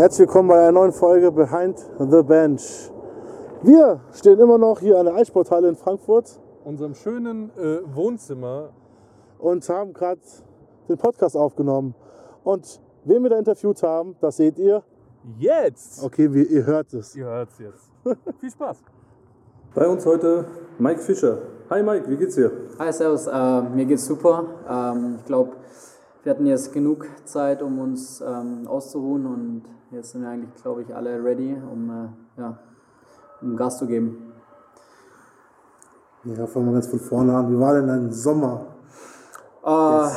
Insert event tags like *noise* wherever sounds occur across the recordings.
Herzlich willkommen bei einer neuen Folge Behind the Bench. Wir stehen immer noch hier an der Eissporthalle in Frankfurt unserem schönen äh, Wohnzimmer. und haben gerade den Podcast aufgenommen. Und wen wir da interviewt haben, das seht ihr. Jetzt! Okay, wie, ihr hört es. Ihr hört's jetzt. *laughs* Viel Spaß. Bei uns heute Mike Fischer. Hi Mike, wie geht's dir? Hi, Servus. Äh, mir geht's super. Ähm, ich glaube, wir hatten jetzt genug Zeit, um uns ähm, auszuruhen und jetzt sind wir eigentlich, glaube ich, alle ready, um, äh, ja, um Gas zu geben. Ja, fangen wir ganz von vorne an. Wie war denn dein Sommer? Äh,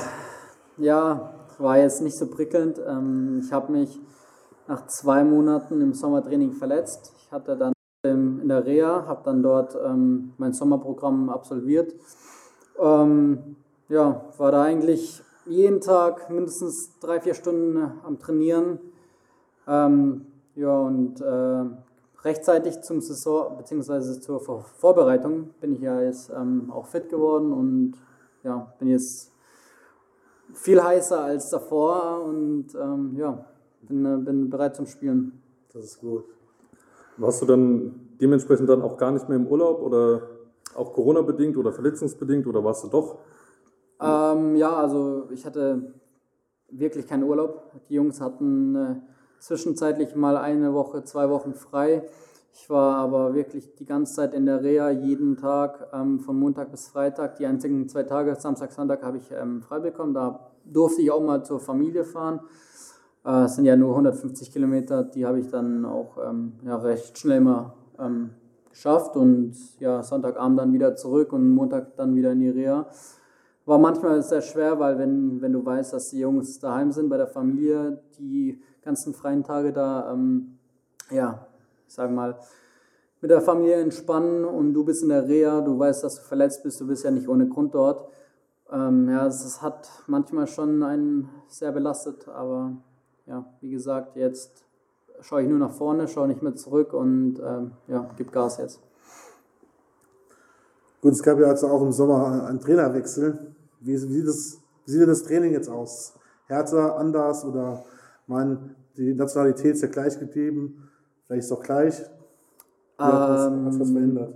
Ja, war jetzt nicht so prickelnd. Ähm, ich habe mich nach zwei Monaten im Sommertraining verletzt. Ich hatte dann in der Reha, habe dann dort ähm, mein Sommerprogramm absolviert. Ähm, ja, war da eigentlich jeden Tag mindestens drei, vier Stunden am Trainieren. Ähm, ja, und äh, rechtzeitig zum Saison bzw. zur Vor Vorbereitung bin ich ja jetzt ähm, auch fit geworden und ja, bin jetzt viel heißer als davor und ähm, ja, bin, äh, bin bereit zum Spielen. Das ist gut. Warst du dann dementsprechend dann auch gar nicht mehr im Urlaub oder auch Corona-bedingt oder verletzungsbedingt oder warst du doch? Ähm, ja, also ich hatte wirklich keinen Urlaub. Die Jungs hatten äh, zwischenzeitlich mal eine Woche, zwei Wochen frei. Ich war aber wirklich die ganze Zeit in der Reha, jeden Tag, ähm, von Montag bis Freitag. Die einzigen zwei Tage, Samstag, Sonntag, habe ich ähm, frei bekommen. Da durfte ich auch mal zur Familie fahren. Äh, es sind ja nur 150 Kilometer, die habe ich dann auch ähm, ja, recht schnell mal ähm, geschafft und ja, Sonntagabend dann wieder zurück und Montag dann wieder in die Reha. War manchmal sehr schwer, weil wenn, wenn du weißt, dass die Jungs daheim sind bei der Familie, die ganzen freien Tage da, ähm, ja, ich sag mal, mit der Familie entspannen und du bist in der Reha, du weißt, dass du verletzt bist, du bist ja nicht ohne Grund dort. Ähm, ja, es hat manchmal schon einen sehr belastet, aber ja, wie gesagt, jetzt schaue ich nur nach vorne, schaue nicht mehr zurück und ähm, ja, gib Gas jetzt. Gut, es gab ja also auch im Sommer einen Trainerwechsel. Wie, wie, sieht das, wie sieht das Training jetzt aus? Härter, anders oder mein, die Nationalität ist ja gleich geblieben? Vielleicht ist es auch gleich. Was, Ähm, hat was verändert?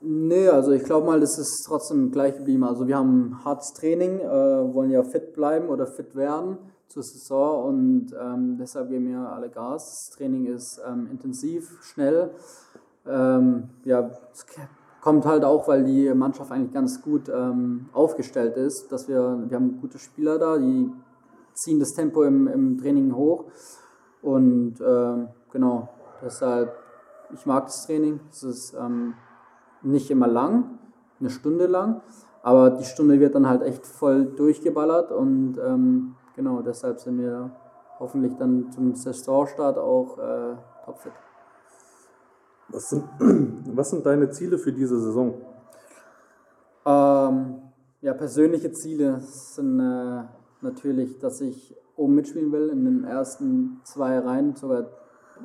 Nee, also ich glaube mal, das ist trotzdem gleich geblieben. Also wir haben hartes Training, äh, wollen ja fit bleiben oder fit werden zur Saison und ähm, deshalb geben wir alle Gas. Das Training ist ähm, intensiv, schnell. Ähm, ja, es kommt halt auch, weil die Mannschaft eigentlich ganz gut ähm, aufgestellt ist, dass wir, wir haben gute Spieler da, die ziehen das Tempo im, im Training hoch und ähm, genau, deshalb, ich mag das Training. Es ist ähm, nicht immer lang, eine Stunde lang, aber die Stunde wird dann halt echt voll durchgeballert und ähm, genau deshalb sind wir hoffentlich dann zum Saisonstart auch äh, topfit. Was sind, *clears throat* was sind deine Ziele für diese Saison? Ähm, ja, persönliche Ziele sind äh, natürlich, dass ich oben mitspielen will in den ersten zwei Reihen, sogar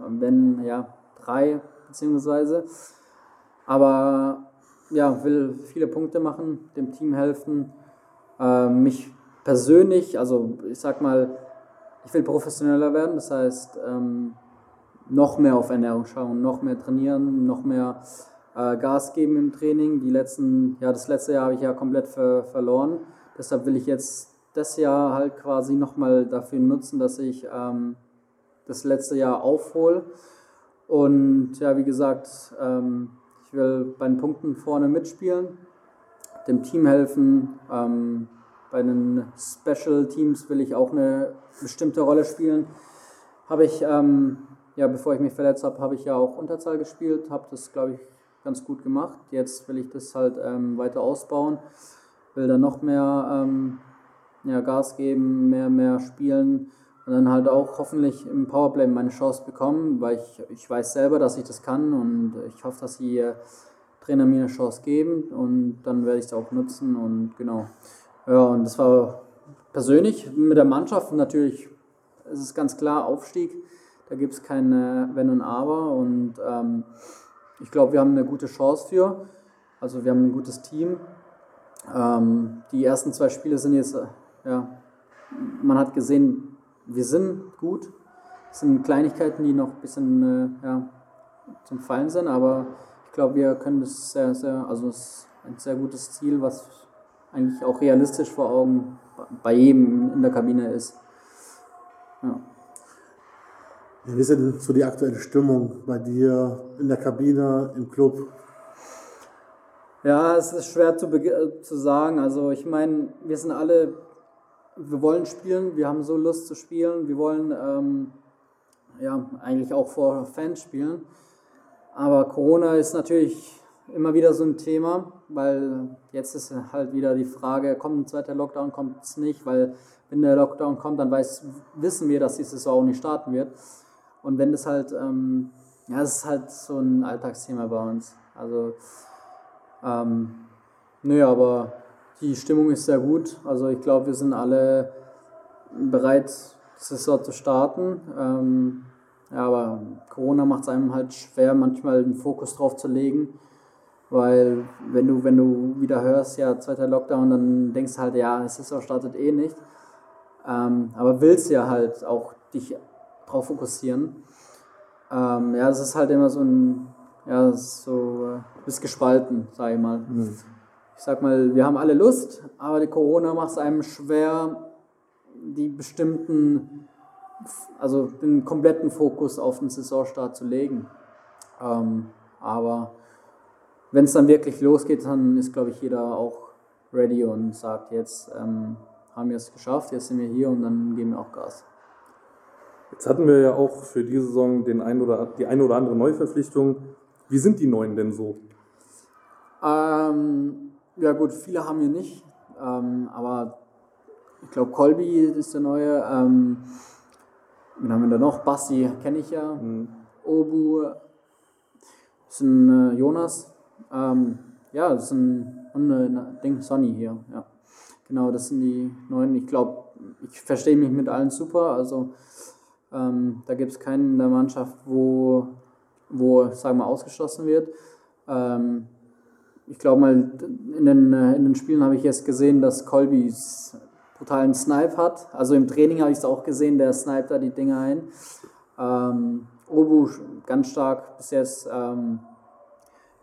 wenn ja drei beziehungsweise. Aber ja, will viele Punkte machen, dem Team helfen, äh, mich persönlich, also ich sag mal, ich will professioneller werden, das heißt ähm, noch mehr auf Ernährung schauen, noch mehr trainieren, noch mehr äh, Gas geben im Training. Die letzten, ja, das letzte Jahr habe ich ja komplett ver verloren. Deshalb will ich jetzt das Jahr halt quasi nochmal dafür nutzen, dass ich ähm, das letzte Jahr aufhole. Und ja, wie gesagt, ähm, ich will bei den Punkten vorne mitspielen, dem Team helfen. Ähm, bei den Special Teams will ich auch eine bestimmte Rolle spielen. Habe ich, ähm, ja, bevor ich mich verletzt habe, habe ich ja auch Unterzahl gespielt, habe das, glaube ich, ganz gut gemacht. Jetzt will ich das halt ähm, weiter ausbauen, will dann noch mehr ähm, ja, Gas geben, mehr, mehr spielen und dann halt auch hoffentlich im Powerplay meine Chance bekommen, weil ich, ich weiß selber, dass ich das kann und ich hoffe, dass die äh, Trainer mir eine Chance geben und dann werde ich es auch nutzen und genau. Ja, und das war persönlich mit der Mannschaft natürlich, es ist ganz klar Aufstieg, da gibt es kein Wenn und Aber und ähm, ich glaube, wir haben eine gute Chance für. Also wir haben ein gutes Team. Ähm, die ersten zwei Spiele sind jetzt, ja, man hat gesehen, wir sind gut. Das sind Kleinigkeiten, die noch ein bisschen äh, ja, zum Fallen sind, aber ich glaube, wir können das sehr, sehr, also es ist ein sehr gutes Ziel, was eigentlich auch realistisch vor Augen bei jedem in der Kabine ist. Ja. Wie ist denn so die aktuelle Stimmung bei dir in der Kabine, im Club? Ja, es ist schwer zu, zu sagen. Also ich meine, wir sind alle, wir wollen spielen, wir haben so Lust zu spielen, wir wollen ähm, ja eigentlich auch vor Fans spielen. Aber Corona ist natürlich immer wieder so ein Thema, weil jetzt ist halt wieder die Frage, kommt ein zweiter Lockdown, kommt es nicht, weil wenn der Lockdown kommt, dann weiß, wissen wir, dass die Saison nicht starten wird. Und wenn das halt, ähm, ja, es ist halt so ein Alltagsthema bei uns. Also, ähm, nö, aber die Stimmung ist sehr gut. Also ich glaube, wir sind alle bereit, die Saison zu starten. Ähm, ja, aber Corona macht es einem halt schwer, manchmal den Fokus drauf zu legen. Weil wenn du, wenn du wieder hörst, ja, zweiter Lockdown, dann denkst du halt, ja, Saison startet eh nicht. Ähm, aber willst ja halt auch dich drauf fokussieren. Ähm, ja, das ist halt immer so ein, ja, so, äh, bist gespalten, sag ich mal. Mhm. Ich sag mal, wir haben alle Lust, aber die Corona macht es einem schwer, die bestimmten, also den kompletten Fokus auf den Saisonstart zu legen. Ähm, aber wenn es dann wirklich losgeht, dann ist, glaube ich, jeder auch ready und sagt, jetzt ähm, haben wir es geschafft, jetzt sind wir hier und dann geben wir auch Gas. Jetzt hatten wir ja auch für diese Saison den ein oder, die eine oder andere Neuverpflichtung. Wie sind die Neuen denn so? Ähm, ja gut, viele haben wir nicht, ähm, aber ich glaube Colby ist der neue. Ähm, wen haben wir da noch? Basti kenne ich ja. Mhm. Obu ist ein äh, Jonas. Ähm, ja, das ist ein, ein, ein Ding, Sonny hier. Ja. Genau, das sind die neuen. Ich glaube, ich verstehe mich mit allen super. Also ähm, da gibt es keinen in der Mannschaft, wo, wo sagen wir, ausgeschlossen wird. Ähm, ich glaube mal, in den, äh, in den Spielen habe ich jetzt gesehen, dass Colby brutalen Snipe hat. Also im Training habe ich es auch gesehen, der sniped da die Dinge ein. Ähm, Obu ganz stark bis jetzt. Ähm,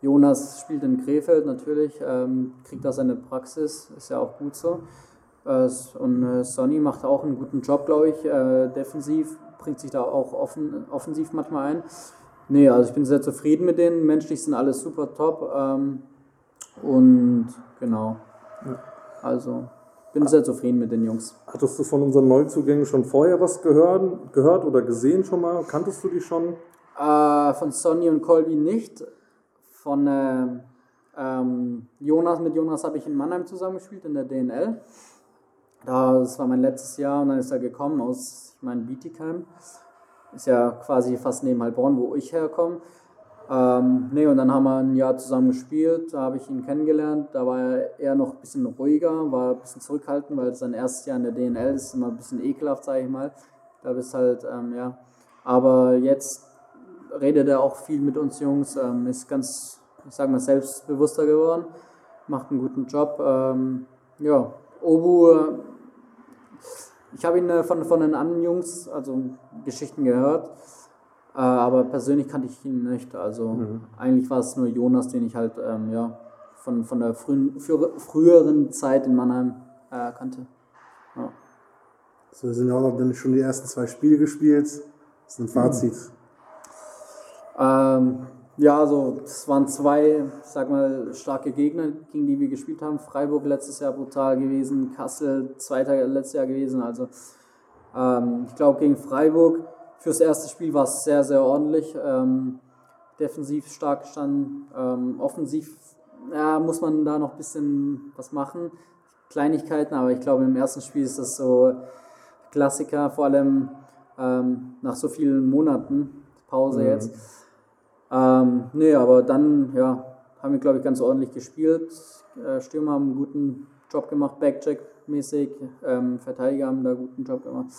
Jonas spielt in Krefeld natürlich, ähm, kriegt da seine Praxis, ist ja auch gut so. Äh, und äh, Sonny macht auch einen guten Job, glaube ich, äh, defensiv bringt sich da auch offen, offensiv manchmal ein. Nee, also ich bin sehr zufrieden mit denen. Menschlich sind alles super top. Ähm, und genau. Ja. Also bin sehr zufrieden mit den Jungs. Hattest du von unseren Neuzugängen schon vorher was gehört, gehört oder gesehen schon mal? Kanntest du die schon? Äh, von Sonny und Colby nicht. Von äh, ähm, Jonas, mit Jonas habe ich in Mannheim zusammengespielt in der DNL. Das war mein letztes Jahr und dann ist er gekommen aus, ich meine, Bietigheim. Ist ja quasi fast neben Heilbronn, wo ich herkomme. Ähm, nee, und dann haben wir ein Jahr zusammen gespielt, da habe ich ihn kennengelernt. Da war er eher noch ein bisschen ruhiger, war ein bisschen zurückhaltend, weil sein erstes Jahr in der DNL ist immer ein bisschen ekelhaft, sage ich mal. Da bist halt, ähm, ja. Aber jetzt redet er auch viel mit uns Jungs, ähm, ist ganz, ich sag mal, selbstbewusster geworden, macht einen guten Job. Ähm, ja, Obu ich habe ihn äh, von, von den anderen Jungs, also Geschichten gehört, äh, aber persönlich kannte ich ihn nicht. Also mhm. eigentlich war es nur Jonas, den ich halt ähm, ja, von, von der frühen, früheren Zeit in Mannheim äh, kannte. Ja. So sind auch noch dann schon die ersten zwei Spiele gespielt. Das ist ein Fazit. Mhm. Ähm, ja, also es waren zwei, sag mal, starke Gegner, gegen die wir gespielt haben. Freiburg letztes Jahr brutal gewesen, Kassel zweiter letztes Jahr gewesen. Also ähm, ich glaube gegen Freiburg fürs erste Spiel war es sehr, sehr ordentlich. Ähm, defensiv stark gestanden, ähm, offensiv ja, muss man da noch ein bisschen was machen. Kleinigkeiten, aber ich glaube im ersten Spiel ist das so Klassiker, vor allem ähm, nach so vielen Monaten Pause mhm. jetzt ähm, nee, aber dann ja, haben wir, glaube ich, ganz ordentlich gespielt. Äh, Stürmer haben einen guten Job gemacht, Backcheck-mäßig. Ähm, Verteidiger haben da einen guten Job gemacht.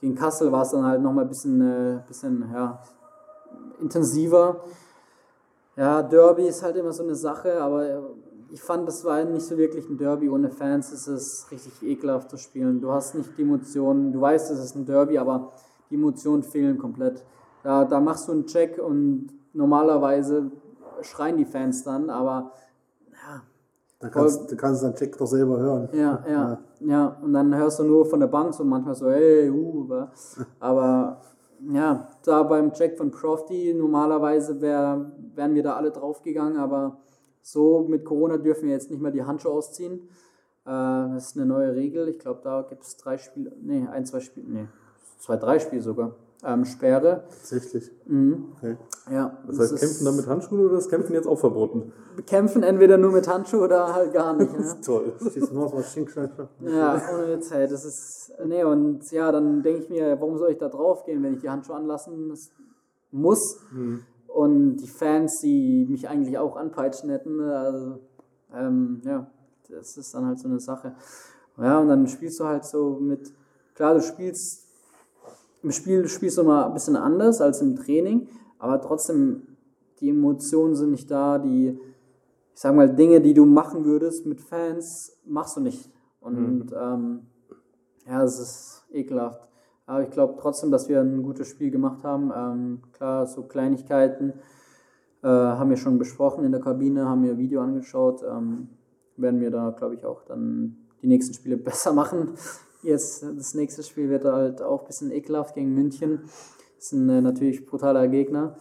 Gegen Kassel war es dann halt nochmal ein bisschen, äh, bisschen ja, intensiver. Ja, Derby ist halt immer so eine Sache, aber ich fand, das war nicht so wirklich ein Derby. Ohne Fans ist es richtig ekelhaft zu spielen. Du hast nicht die Emotionen, du weißt, es ist ein Derby, aber die Emotionen fehlen komplett. Da, da machst du einen Check und normalerweise schreien die Fans dann, aber ja. Da kannst, da kannst du deinen Check doch selber hören. Ja, ja, *laughs* ja. Und dann hörst du nur von der Bank so manchmal so, hey, uh, aber ja, da beim Check von Profty, normalerweise wär, wären wir da alle draufgegangen, aber so mit Corona dürfen wir jetzt nicht mehr die Handschuhe ausziehen. Äh, das ist eine neue Regel. Ich glaube, da gibt es drei Spiele, nee, ein, zwei Spiele, nee, zwei, drei Spiele sogar. Ähm, Sperre. Tatsächlich. Mhm. Okay. Ja, Das heißt, kämpfen dann mit Handschuhen oder ist Kämpfen jetzt auch verboten? kämpfen entweder nur mit Handschuhe oder halt gar nicht. *laughs* Ne? Toll. Schießt nur aus. Ja, ohne Witz, hey, das ist. Nee, und ja, dann denke ich mir, warum soll ich da drauf gehen, wenn ich die Handschuhe anlassen das muss? Und die Fans, die mich eigentlich auch anpeitschen hätten, ne, also, ähm, ja, das ist dann halt so eine Sache. Ja, und dann spielst du halt so mit, klar, du spielst, im Spiel spielst du mal ein bisschen anders als im Training, aber trotzdem, die Emotionen sind nicht da, die, ich sag mal, Dinge, die du machen würdest mit Fans, machst du nicht. Und ähm, ja, es ist ekelhaft. Aber ich glaube trotzdem, dass wir ein gutes Spiel gemacht haben. Ähm, klar, so Kleinigkeiten äh, haben wir schon besprochen in der Kabine, haben mir ein Video angeschaut. Ähm, werden wir da, glaube ich, auch dann die nächsten Spiele *laughs* besser machen. Jetzt, das nächste Spiel wird halt auch ein bisschen ekelhaft gegen München. Das sind äh, natürlich brutaler Gegner.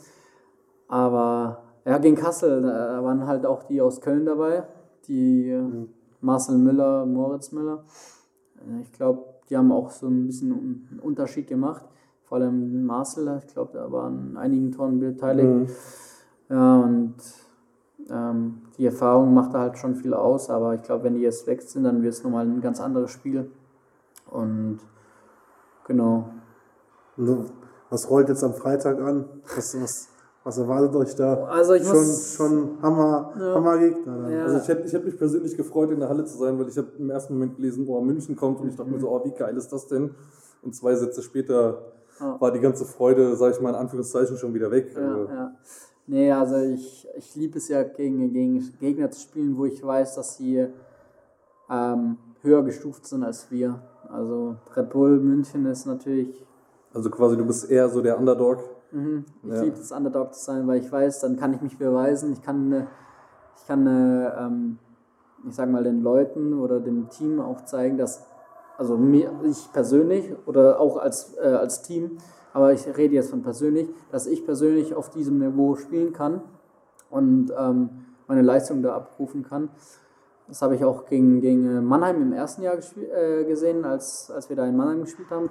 Aber ja, gegen Kassel, da waren halt auch die aus Köln dabei, die äh, Marcel Müller, Moritz Müller. Äh, Ich glaube, die haben auch so ein bisschen einen Unterschied gemacht. Vor allem Marcel, ich glaube, da waren einigen Toren beteiligt. Ja, und ähm, die Erfahrung macht da halt schon viel aus, aber ich glaube, wenn die jetzt weg sind, dann wird es nochmal ein ganz anderes Spiel. Und genau. Und Was rollt jetzt am Freitag an? Was, was, was erwartet euch da? Also ich schon, muss- schon Hammer, Ja. Hammergegner. Dann. Ja. Also ich hätte, ich hätte mich persönlich gefreut, in der Halle zu sein, weil ich habe im ersten Moment gelesen, oh, München kommt und ich dachte mir so, oh, wie geil ist das denn? Und zwei Sätze später Ja. war die ganze Freude, sage ich mal in Anführungszeichen, schon wieder weg. Ja, Also, ja. Nee, also ich, ich liebe es ja, gegen, gegen Gegner zu spielen, wo ich weiß, dass sie ähm, höher gestuft sind als wir. Also Red Bull München ist natürlich also quasi du bist eher so der Underdog. Mhm. Ich Ja. liebe es, Underdog zu sein, weil ich weiß, dann kann ich mich beweisen. Ich kann, ich kann, äh, ähm, ich sag mal, den Leuten oder dem Team auch zeigen, dass, also mir, ich persönlich oder auch als, äh, als Team, aber ich rede jetzt von persönlich, dass ich persönlich auf diesem Niveau spielen kann und ähm, meine Leistung da abrufen kann. Das habe ich auch gegen, gegen äh, Mannheim im ersten Jahr äh, gesehen, als, als wir da in Mannheim gespielt haben.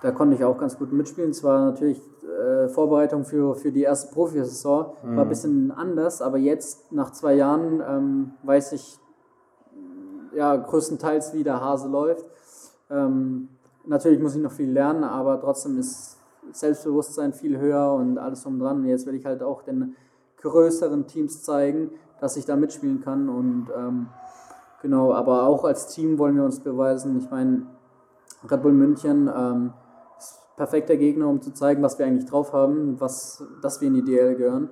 Da konnte ich auch ganz gut mitspielen. Es war natürlich äh, Vorbereitung für, für die erste Profisaison, war ein bisschen anders, aber jetzt nach zwei Jahren ähm, weiß ich ja größtenteils, wie der Hase läuft. Ähm, natürlich muss ich noch viel lernen, aber trotzdem ist Selbstbewusstsein viel höher und alles drum dran. Und jetzt will ich halt auch den größeren Teams zeigen, dass ich da mitspielen kann und ähm, genau, aber auch als Team wollen wir uns beweisen. Ich meine, Red Bull München ähm, ist perfekter Gegner, um zu zeigen, was wir eigentlich drauf haben, was, dass wir in die DL gehören.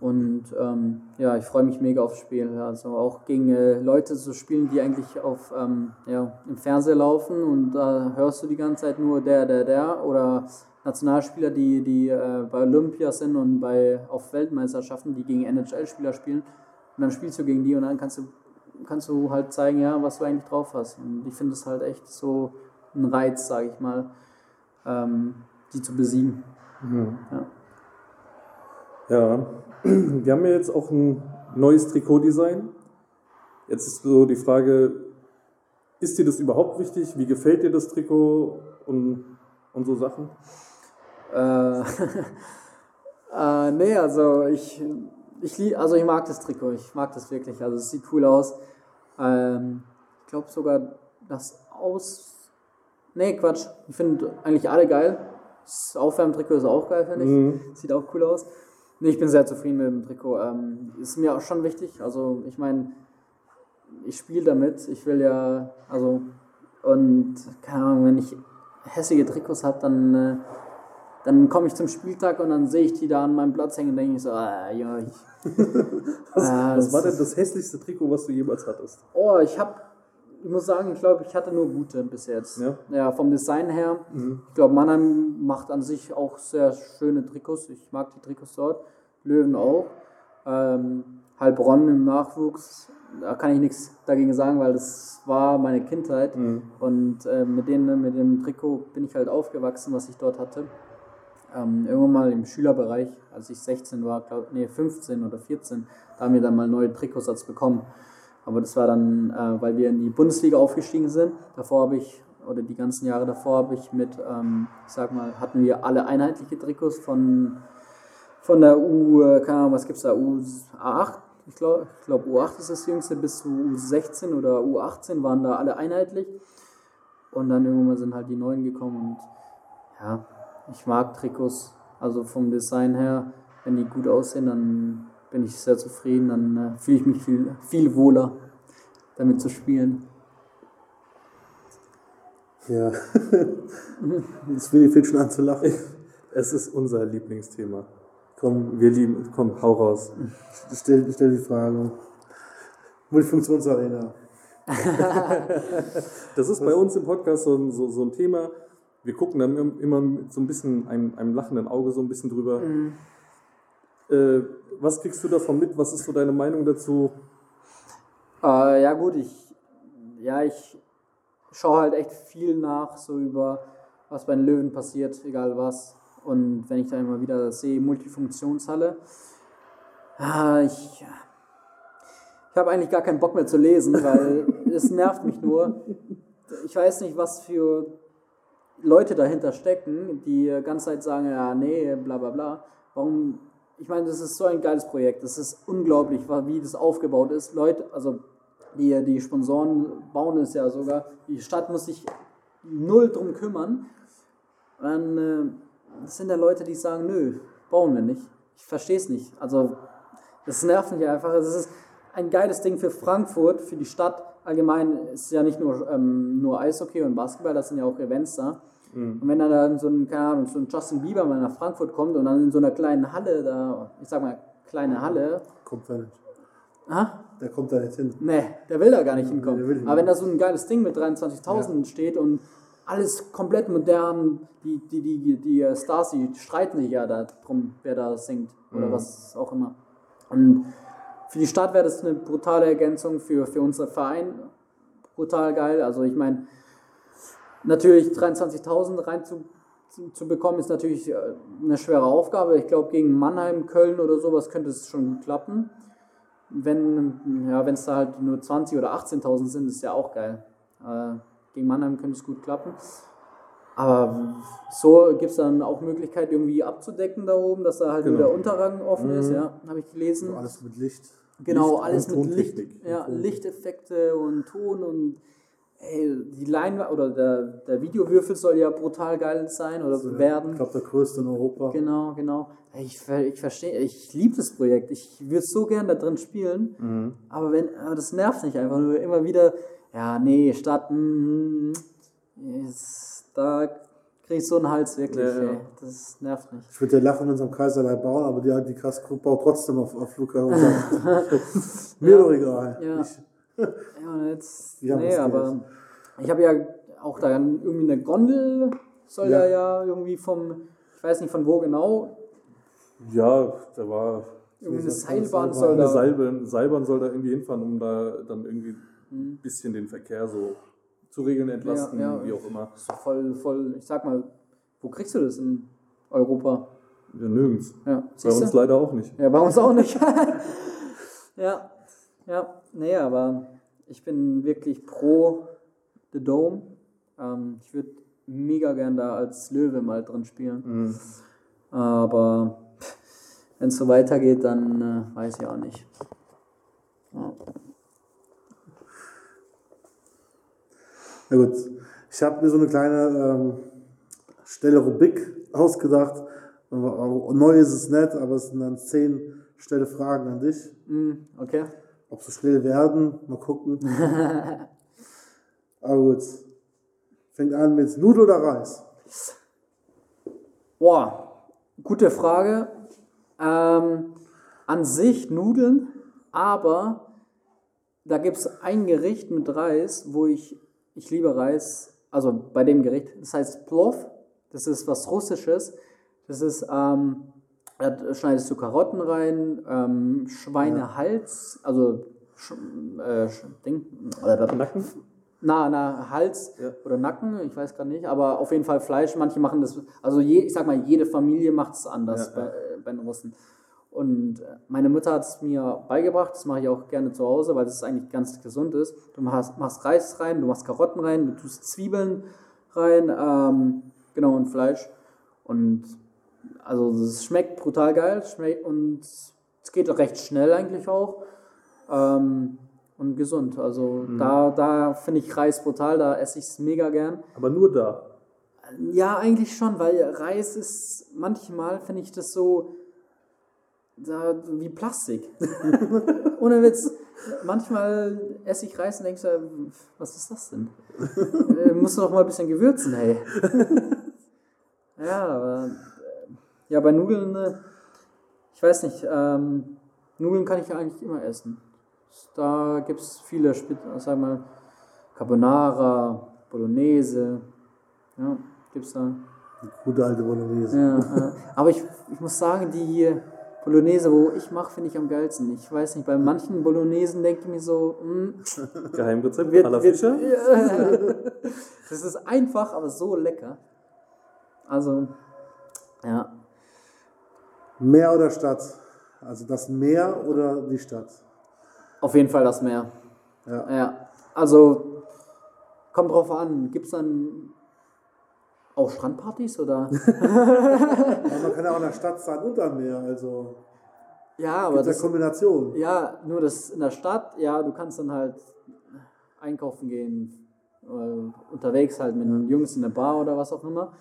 Und ähm, ja, ich freue mich mega aufs Spiel. Also auch gegen äh, Leute zu spielen, die eigentlich auf, ähm, ja, im Fernseher laufen und da hörst du die ganze Zeit nur der, der, der oder Nationalspieler, die, die äh, bei Olympia sind und bei, auf Weltmeisterschaften, die gegen NHL-Spieler spielen. Und dann spielst du gegen die und dann kannst du, kannst du halt zeigen, ja, was du eigentlich drauf hast. Und ich finde es halt echt so ein Reiz, sage ich mal, ähm, die zu besiegen. Ja. Ja, *clears throat* wir haben ja jetzt auch ein neues Trikotdesign. Jetzt ist so die Frage, ist dir das überhaupt wichtig? Wie gefällt dir das Trikot und, und so Sachen? Äh, *laughs* äh, nee, also ich, ich, also ich mag das Trikot, ich mag das wirklich, also es sieht cool aus. Ähm, ich glaube sogar das Aus... Nee, Quatsch, ich finde eigentlich alle geil. Das Aufwärmtrikot ist auch geil, finde ich. Sieht auch cool aus. Nee, ich bin sehr zufrieden mit dem Trikot. Ähm, ist mir auch schon wichtig, also ich meine, ich spiele damit, ich will ja, also, und keine Ahnung, wenn ich hässliche Trikots habe, dann... Äh, dann komme ich zum Spieltag und dann sehe ich die da an meinem Platz hängen und denke ich so, ah, ja, ich, Was, *laughs* Ah, was war denn das hässlichste Trikot, was du jemals hattest? oh, ich habe ich muss sagen, ich glaube, ich hatte nur gute bis jetzt. Ja? Ja, vom Design her. Ich glaube, Mannheim macht an sich auch sehr schöne Trikots. Ich mag die Trikots dort. Löwen auch. Ähm, Heilbronn im Nachwuchs. Da kann ich nichts dagegen sagen, weil das war meine Kindheit. Und äh, mit, denen, mit dem Trikot bin ich halt aufgewachsen, was ich dort hatte. Ähm, irgendwann mal im Schülerbereich, als ich 16 war, glaub, nee, 15 oder 14, da haben wir dann mal neue Trikotsatz bekommen. Aber das war dann, äh, weil wir in die Bundesliga aufgestiegen sind. Davor habe ich, oder die ganzen Jahre davor habe ich mit, ähm, ich sag mal, hatten wir alle einheitliche Trikots von, von der U, äh, keine Ahnung, was gibt's da, U8? Ich glaube, ich glaub, U8 ist das jüngste, bis zu U16 oder U18 waren da alle einheitlich. Und dann irgendwann sind halt die neuen gekommen und ja, ich mag Trikots. Also vom Design her, wenn die gut aussehen, dann bin ich sehr zufrieden, dann äh, fühle ich mich viel, viel wohler, damit zu spielen. Ja. Jetzt bin ich fängt schon an zu lachen. Es ist unser Lieblingsthema. Komm, Wir lieben, komm, hau raus. stell, stell die Frage. Multifunktionsarena. *laughs* Das ist bei uns im Podcast so, ein- so, so ein Thema. Wir gucken dann im- immer mit so ein bisschen einem, einem lachenden Auge so ein bisschen drüber. Äh, was kriegst du davon mit? Was ist so deine Meinung dazu? Äh, ja gut, ich, ja, ich schaue halt echt viel nach, so über was bei den Löwen passiert, egal was. Und wenn ich da immer wieder sehe, Multifunktionshalle, ah, ich, ich habe eigentlich gar keinen Bock mehr zu lesen, weil *laughs* es nervt mich nur. Ich weiß nicht, was für Leute dahinter stecken, die die ganze Zeit sagen, ja, nee, bla bla bla. Warum? Ich meine, das ist so ein geiles Projekt. Das ist unglaublich, wie das aufgebaut ist. Leute, also die, die Sponsoren bauen es ja sogar. Die Stadt muss sich null drum kümmern. Dann äh, das sind da Leute, die sagen, nö, bauen wir nicht. Ich verstehe es nicht. Also, das nervt mich einfach. Es ist ein geiles Ding für Frankfurt, für die Stadt. Allgemein ist ja nicht nur, ähm, nur Eishockey und Basketball, das sind ja auch Events da. Und wenn dann, dann so ein, keine Ahnung, so ein Justin Bieber mal nach Frankfurt kommt und dann in so einer kleinen Halle da, ich sag mal, kleine Halle, Kommt da nicht. ah, Der kommt da nicht hin. Nee, der will da gar nicht will hinkommen. nicht Aber wenn da so ein geiles Ding mit 23.000 steht und alles komplett modern, die, die, die, die äh, Stars, die streiten sich ja darum, wer da singt oder was auch immer. Und für die Stadt wäre das eine brutale Ergänzung für, für unseren Verein. Brutal geil. Also ich meine, natürlich 23.000 rein zu, zu, zu bekommen, ist natürlich äh, eine schwere Aufgabe. Ich glaube, gegen Mannheim, Köln oder sowas könnte es schon gut klappen. Wenn ja, es da halt nur 20.000 oder 18.000 sind, ist ja auch geil. Äh, gegen Mannheim könnte es gut klappen. Aber so gibt es dann auch Möglichkeit, irgendwie abzudecken da oben, dass da halt nur Genau. der Unterrang offen ist, ja, habe ich gelesen. So alles mit Licht. Genau, Licht- alles mit Licht, ja. Lichteffekte und Ton und ey, die Leinwand oder der, der Videowürfel soll ja brutal geil sein oder Ich werden. glaube, der größte in Europa. Genau, genau. Ich, ich verstehe, ich liebe das Projekt. Ich würde so gern da drin spielen, aber wenn, aber das nervt nicht einfach nur immer wieder. Ja, nee, Stadt, mm, mm, ist, da krieg ich so einen Hals wirklich. Ja, ja. Das nervt nicht. Ich würde ja lachen in unserem Kaiserlei bauen, aber die, die Kaskrupp baut trotzdem auf, auf sagt, *laughs* *laughs* mir doch egal. Ja. Ich, Ja, und jetzt, *laughs* haben nee, aber ich habe ja auch da irgendwie eine Gondel, soll Ja. ja. ja irgendwie vom, ich weiß nicht von wo genau, Ja, da war irgendwie eine Seilbahn soll eine da. Seilbahn, Seilbahn soll da irgendwie hinfahren, um da dann irgendwie ein bisschen den Verkehr so zu regeln, entlasten, Ja, ja. wie auch immer. So voll, voll, ich sag mal, wo kriegst du das in Europa? Ja, nirgends. Ja, Bei uns leider auch nicht. Ja, bei uns auch nicht. *laughs* ja, ja, nee, aber ich bin wirklich pro The Dome. Ähm, ich würde mega gern da als Löwe mal drin spielen. Aber wenn es so weitergeht, dann äh, weiß ich auch nicht. Ja. Na gut, ich habe mir so eine kleine ähm, Stelle Rubrik ausgedacht. Neu ist es nicht, aber es sind dann zehn Stelle Fragen an dich. Mm, okay. Ob sie schnell werden, mal gucken. *laughs* aber gut. Fängt an mit Nudel oder Reis? Boah, gute Frage. Ähm, an sich Nudeln, aber da gibt es ein Gericht mit Reis, wo ich, ich liebe Reis, also bei dem Gericht, das heißt Plov, das ist was Russisches, das ist, ähm, schneidest du Karotten rein, ähm, Schweinehals, also Sch, äh, Ding, äh, Nacken? na, na, Hals Ja. oder Nacken, ich weiß gerade nicht, aber auf jeden Fall Fleisch. Manche machen das, also je, ich sag mal, jede Familie macht es anders Ja, ja. Bei, äh, bei den Russen. Und äh, meine Mutter hat es mir beigebracht, das mache ich auch gerne zu Hause, weil das eigentlich ganz gesund ist. Du machst, machst Reis rein, du machst Karotten rein, du tust Zwiebeln rein, ähm, genau, und Fleisch. Und also es schmeckt brutal geil schmeckt, und es geht recht schnell eigentlich auch. Ähm, und gesund. Also da, da finde ich Reis brutal, da esse ich es mega gern. Aber nur da. Ja, eigentlich schon, weil Reis ist, manchmal finde ich das so da, wie Plastik. *laughs* Ohne Witz. Manchmal esse ich Reis und denke so, was ist das denn? *laughs* äh, musst du doch mal ein bisschen gewürzen, hey. *laughs* ja, aber ja, bei Nudeln, äh, ich weiß nicht, ähm, Nudeln kann ich ja eigentlich immer essen. Da gibt es viele, sag mal, Carbonara, Bolognese, ja, gibt's da. Die gute alte Bolognese. Ja, ja. Aber ich, ich muss sagen, die Bolognese, wo ich mache, finde ich am geilsten. Ich weiß nicht, bei manchen Bolognesen denke ich mir so, hm, *laughs* Geheimrezept, wird, à la wird, Fischer. *laughs* das ist einfach, aber so lecker. Also, ja. Meer oder Stadt? Also das Meer oder die Stadt? Auf jeden Fall das Meer. Ja. Ja. Also, kommt drauf an. Gibt es dann auch Strandpartys oder? *laughs* Aber man kann ja auch in der Stadt sein und am Meer. Also ja, aber ja das, Kombination. Ja, nur das in der Stadt, ja, du kannst dann halt einkaufen gehen, äh, unterwegs halt mit den Jungs in der Bar oder was auch immer.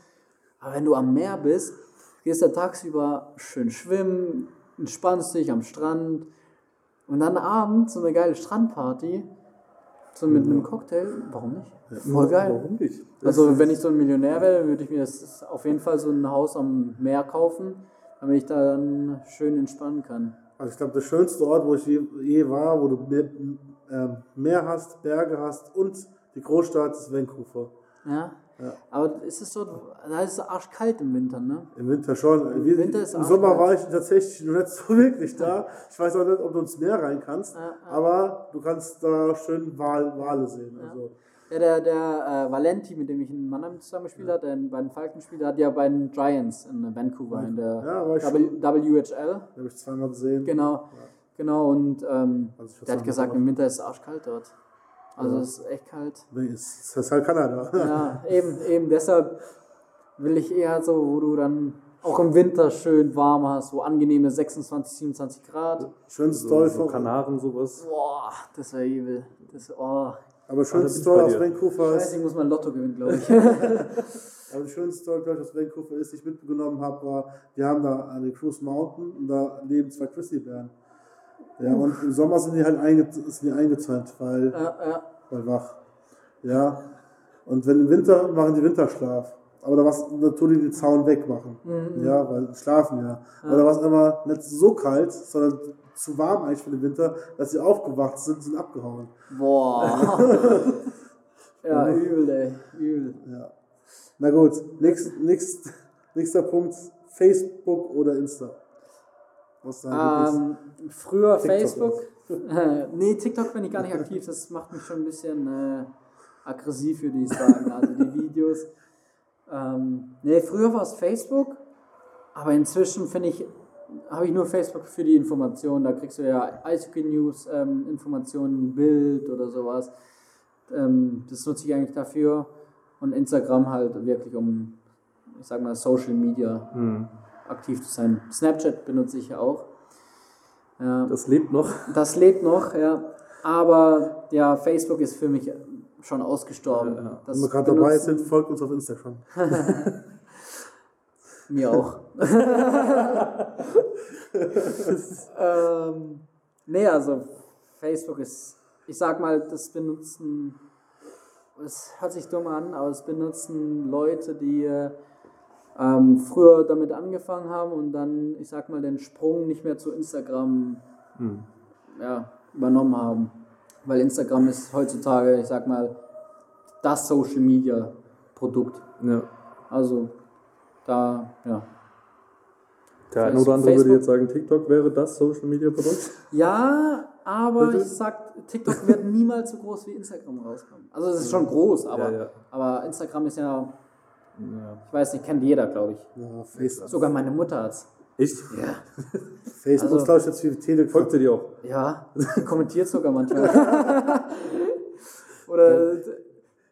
Aber wenn du am Meer bist, gehst du tagsüber schön schwimmen, entspannst dich am Strand und dann abends so eine geile Strandparty, so mit einem Cocktail, warum nicht? Voll geil. Warum nicht? Also wenn ich so ein Millionär wäre, würde ich mir das auf jeden Fall so ein Haus am Meer kaufen, damit ich da dann schön entspannen kann. Also ich glaube, der schönste Ort, wo ich je, je war, wo du Meer, ähm, Meer hast, Berge hast und die Großstadt ist Vancouver. Ja. Ja. Aber ist es so, da ist es arschkalt im Winter, ne? Im Winter schon. Wie, Winter ist Im Sommer war ich tatsächlich noch nicht so *laughs* wirklich da. Ich weiß auch nicht, ob du ins Meer rein kannst, Ja, ja. aber du kannst da schön Wal, Wale sehen. Also, Ja, der, der äh, Valenti, mit dem ich in Mannheim zusammengespielt habe, der bei den Falken spielt, hat ja bei den Giants in Vancouver in der Ja, w WHL. habe ich zweimal gesehen. Genau, genau. Und ähm, Also der hat gesagt, im Winter ist es arschkalt dort. Also Ja. es ist echt kalt. Es ist halt Kanada. Ja, *laughs* eben, eben deshalb will ich eher so, wo du dann auch im Winter schön warm hast, so angenehme 26, 27 Grad. Schönste So, Story so von, Kanaren, sowas. Boah, das wäre übel. Das, oh. aber Story bei aus. *laughs* Vancouver ist, ich muss mal Lotto gewinnen, glaube ich. aber die schönste Story, glaube ich, aus Vancouver ist, die ich mitgenommen habe, war, wir haben da eine Cruise Mountain und da leben zwei Grizzlybären. Ja, und im Sommer sind die halt einge sind die eingezäunt, weil, ja, ja. weil wach. Ja, und wenn im Winter machen die Winterschlaf. Aber da was natürlich die Zaun wegmachen. Ja, weil schlafen ja. Aber da war es immer nicht so kalt, sondern zu warm eigentlich für den Winter, dass sie aufgewacht sind, sind abgehauen. Boah. *laughs* ja, übel, ey. Übel. Ja. Na gut, nächst, nächst, nächster Punkt, Facebook oder Insta? Was Lieblings- Ähm, früher TikTok Facebook. Äh, *laughs* nee, TikTok bin ich gar nicht aktiv. Das macht mich schon ein bisschen äh, aggressiv, würde ich sagen. Also die Videos. Ähm, nee, früher war es Facebook. Aber inzwischen finde ich, habe ich nur Facebook für die Informationen. Da kriegst du ja Eishockey News, ähm, Informationen, Bild oder sowas. Ähm, das nutze ich eigentlich dafür. Und Instagram halt wirklich, um, ich sag mal, Social Media Hm. Aktiv zu sein. Snapchat benutze ich ja auch. Ja, Das lebt noch. das lebt noch, ja. Aber ja, Facebook ist für mich schon ausgestorben. Ja, ja. Wenn wir gerade dabei sind, folgt uns auf Instagram. *laughs* Mir auch. *laughs* ähm, nee, also Facebook ist, ich sag mal, das benutzen, es hört sich dumm an, aber es benutzen Leute, die äh, ähm, früher damit angefangen haben und dann, ich sag mal, den Sprung nicht mehr zu Instagram Hm. ja, übernommen haben. Weil Instagram ist heutzutage, ich sag mal, das Social Media Produkt. Ja. Also da, ja. Der eine oder andere würde jetzt sagen, TikTok wäre das Social Media Produkt. Ja, aber ich sag, TikTok wird niemals so groß wie Instagram rauskommen. Also es ist schon groß, aber, Ja, ja. aber Instagram ist ja, Ja. ich weiß nicht, kennt jeder, glaube ich. Ja, Facebook, Sogar meine Mutter hat's. Echt? Ja. *laughs* Facebook Also- glaube ich, jetzt wie Telegram. Folgt ihr die auch? Ja, die kommentiert sogar manchmal. *laughs* Oder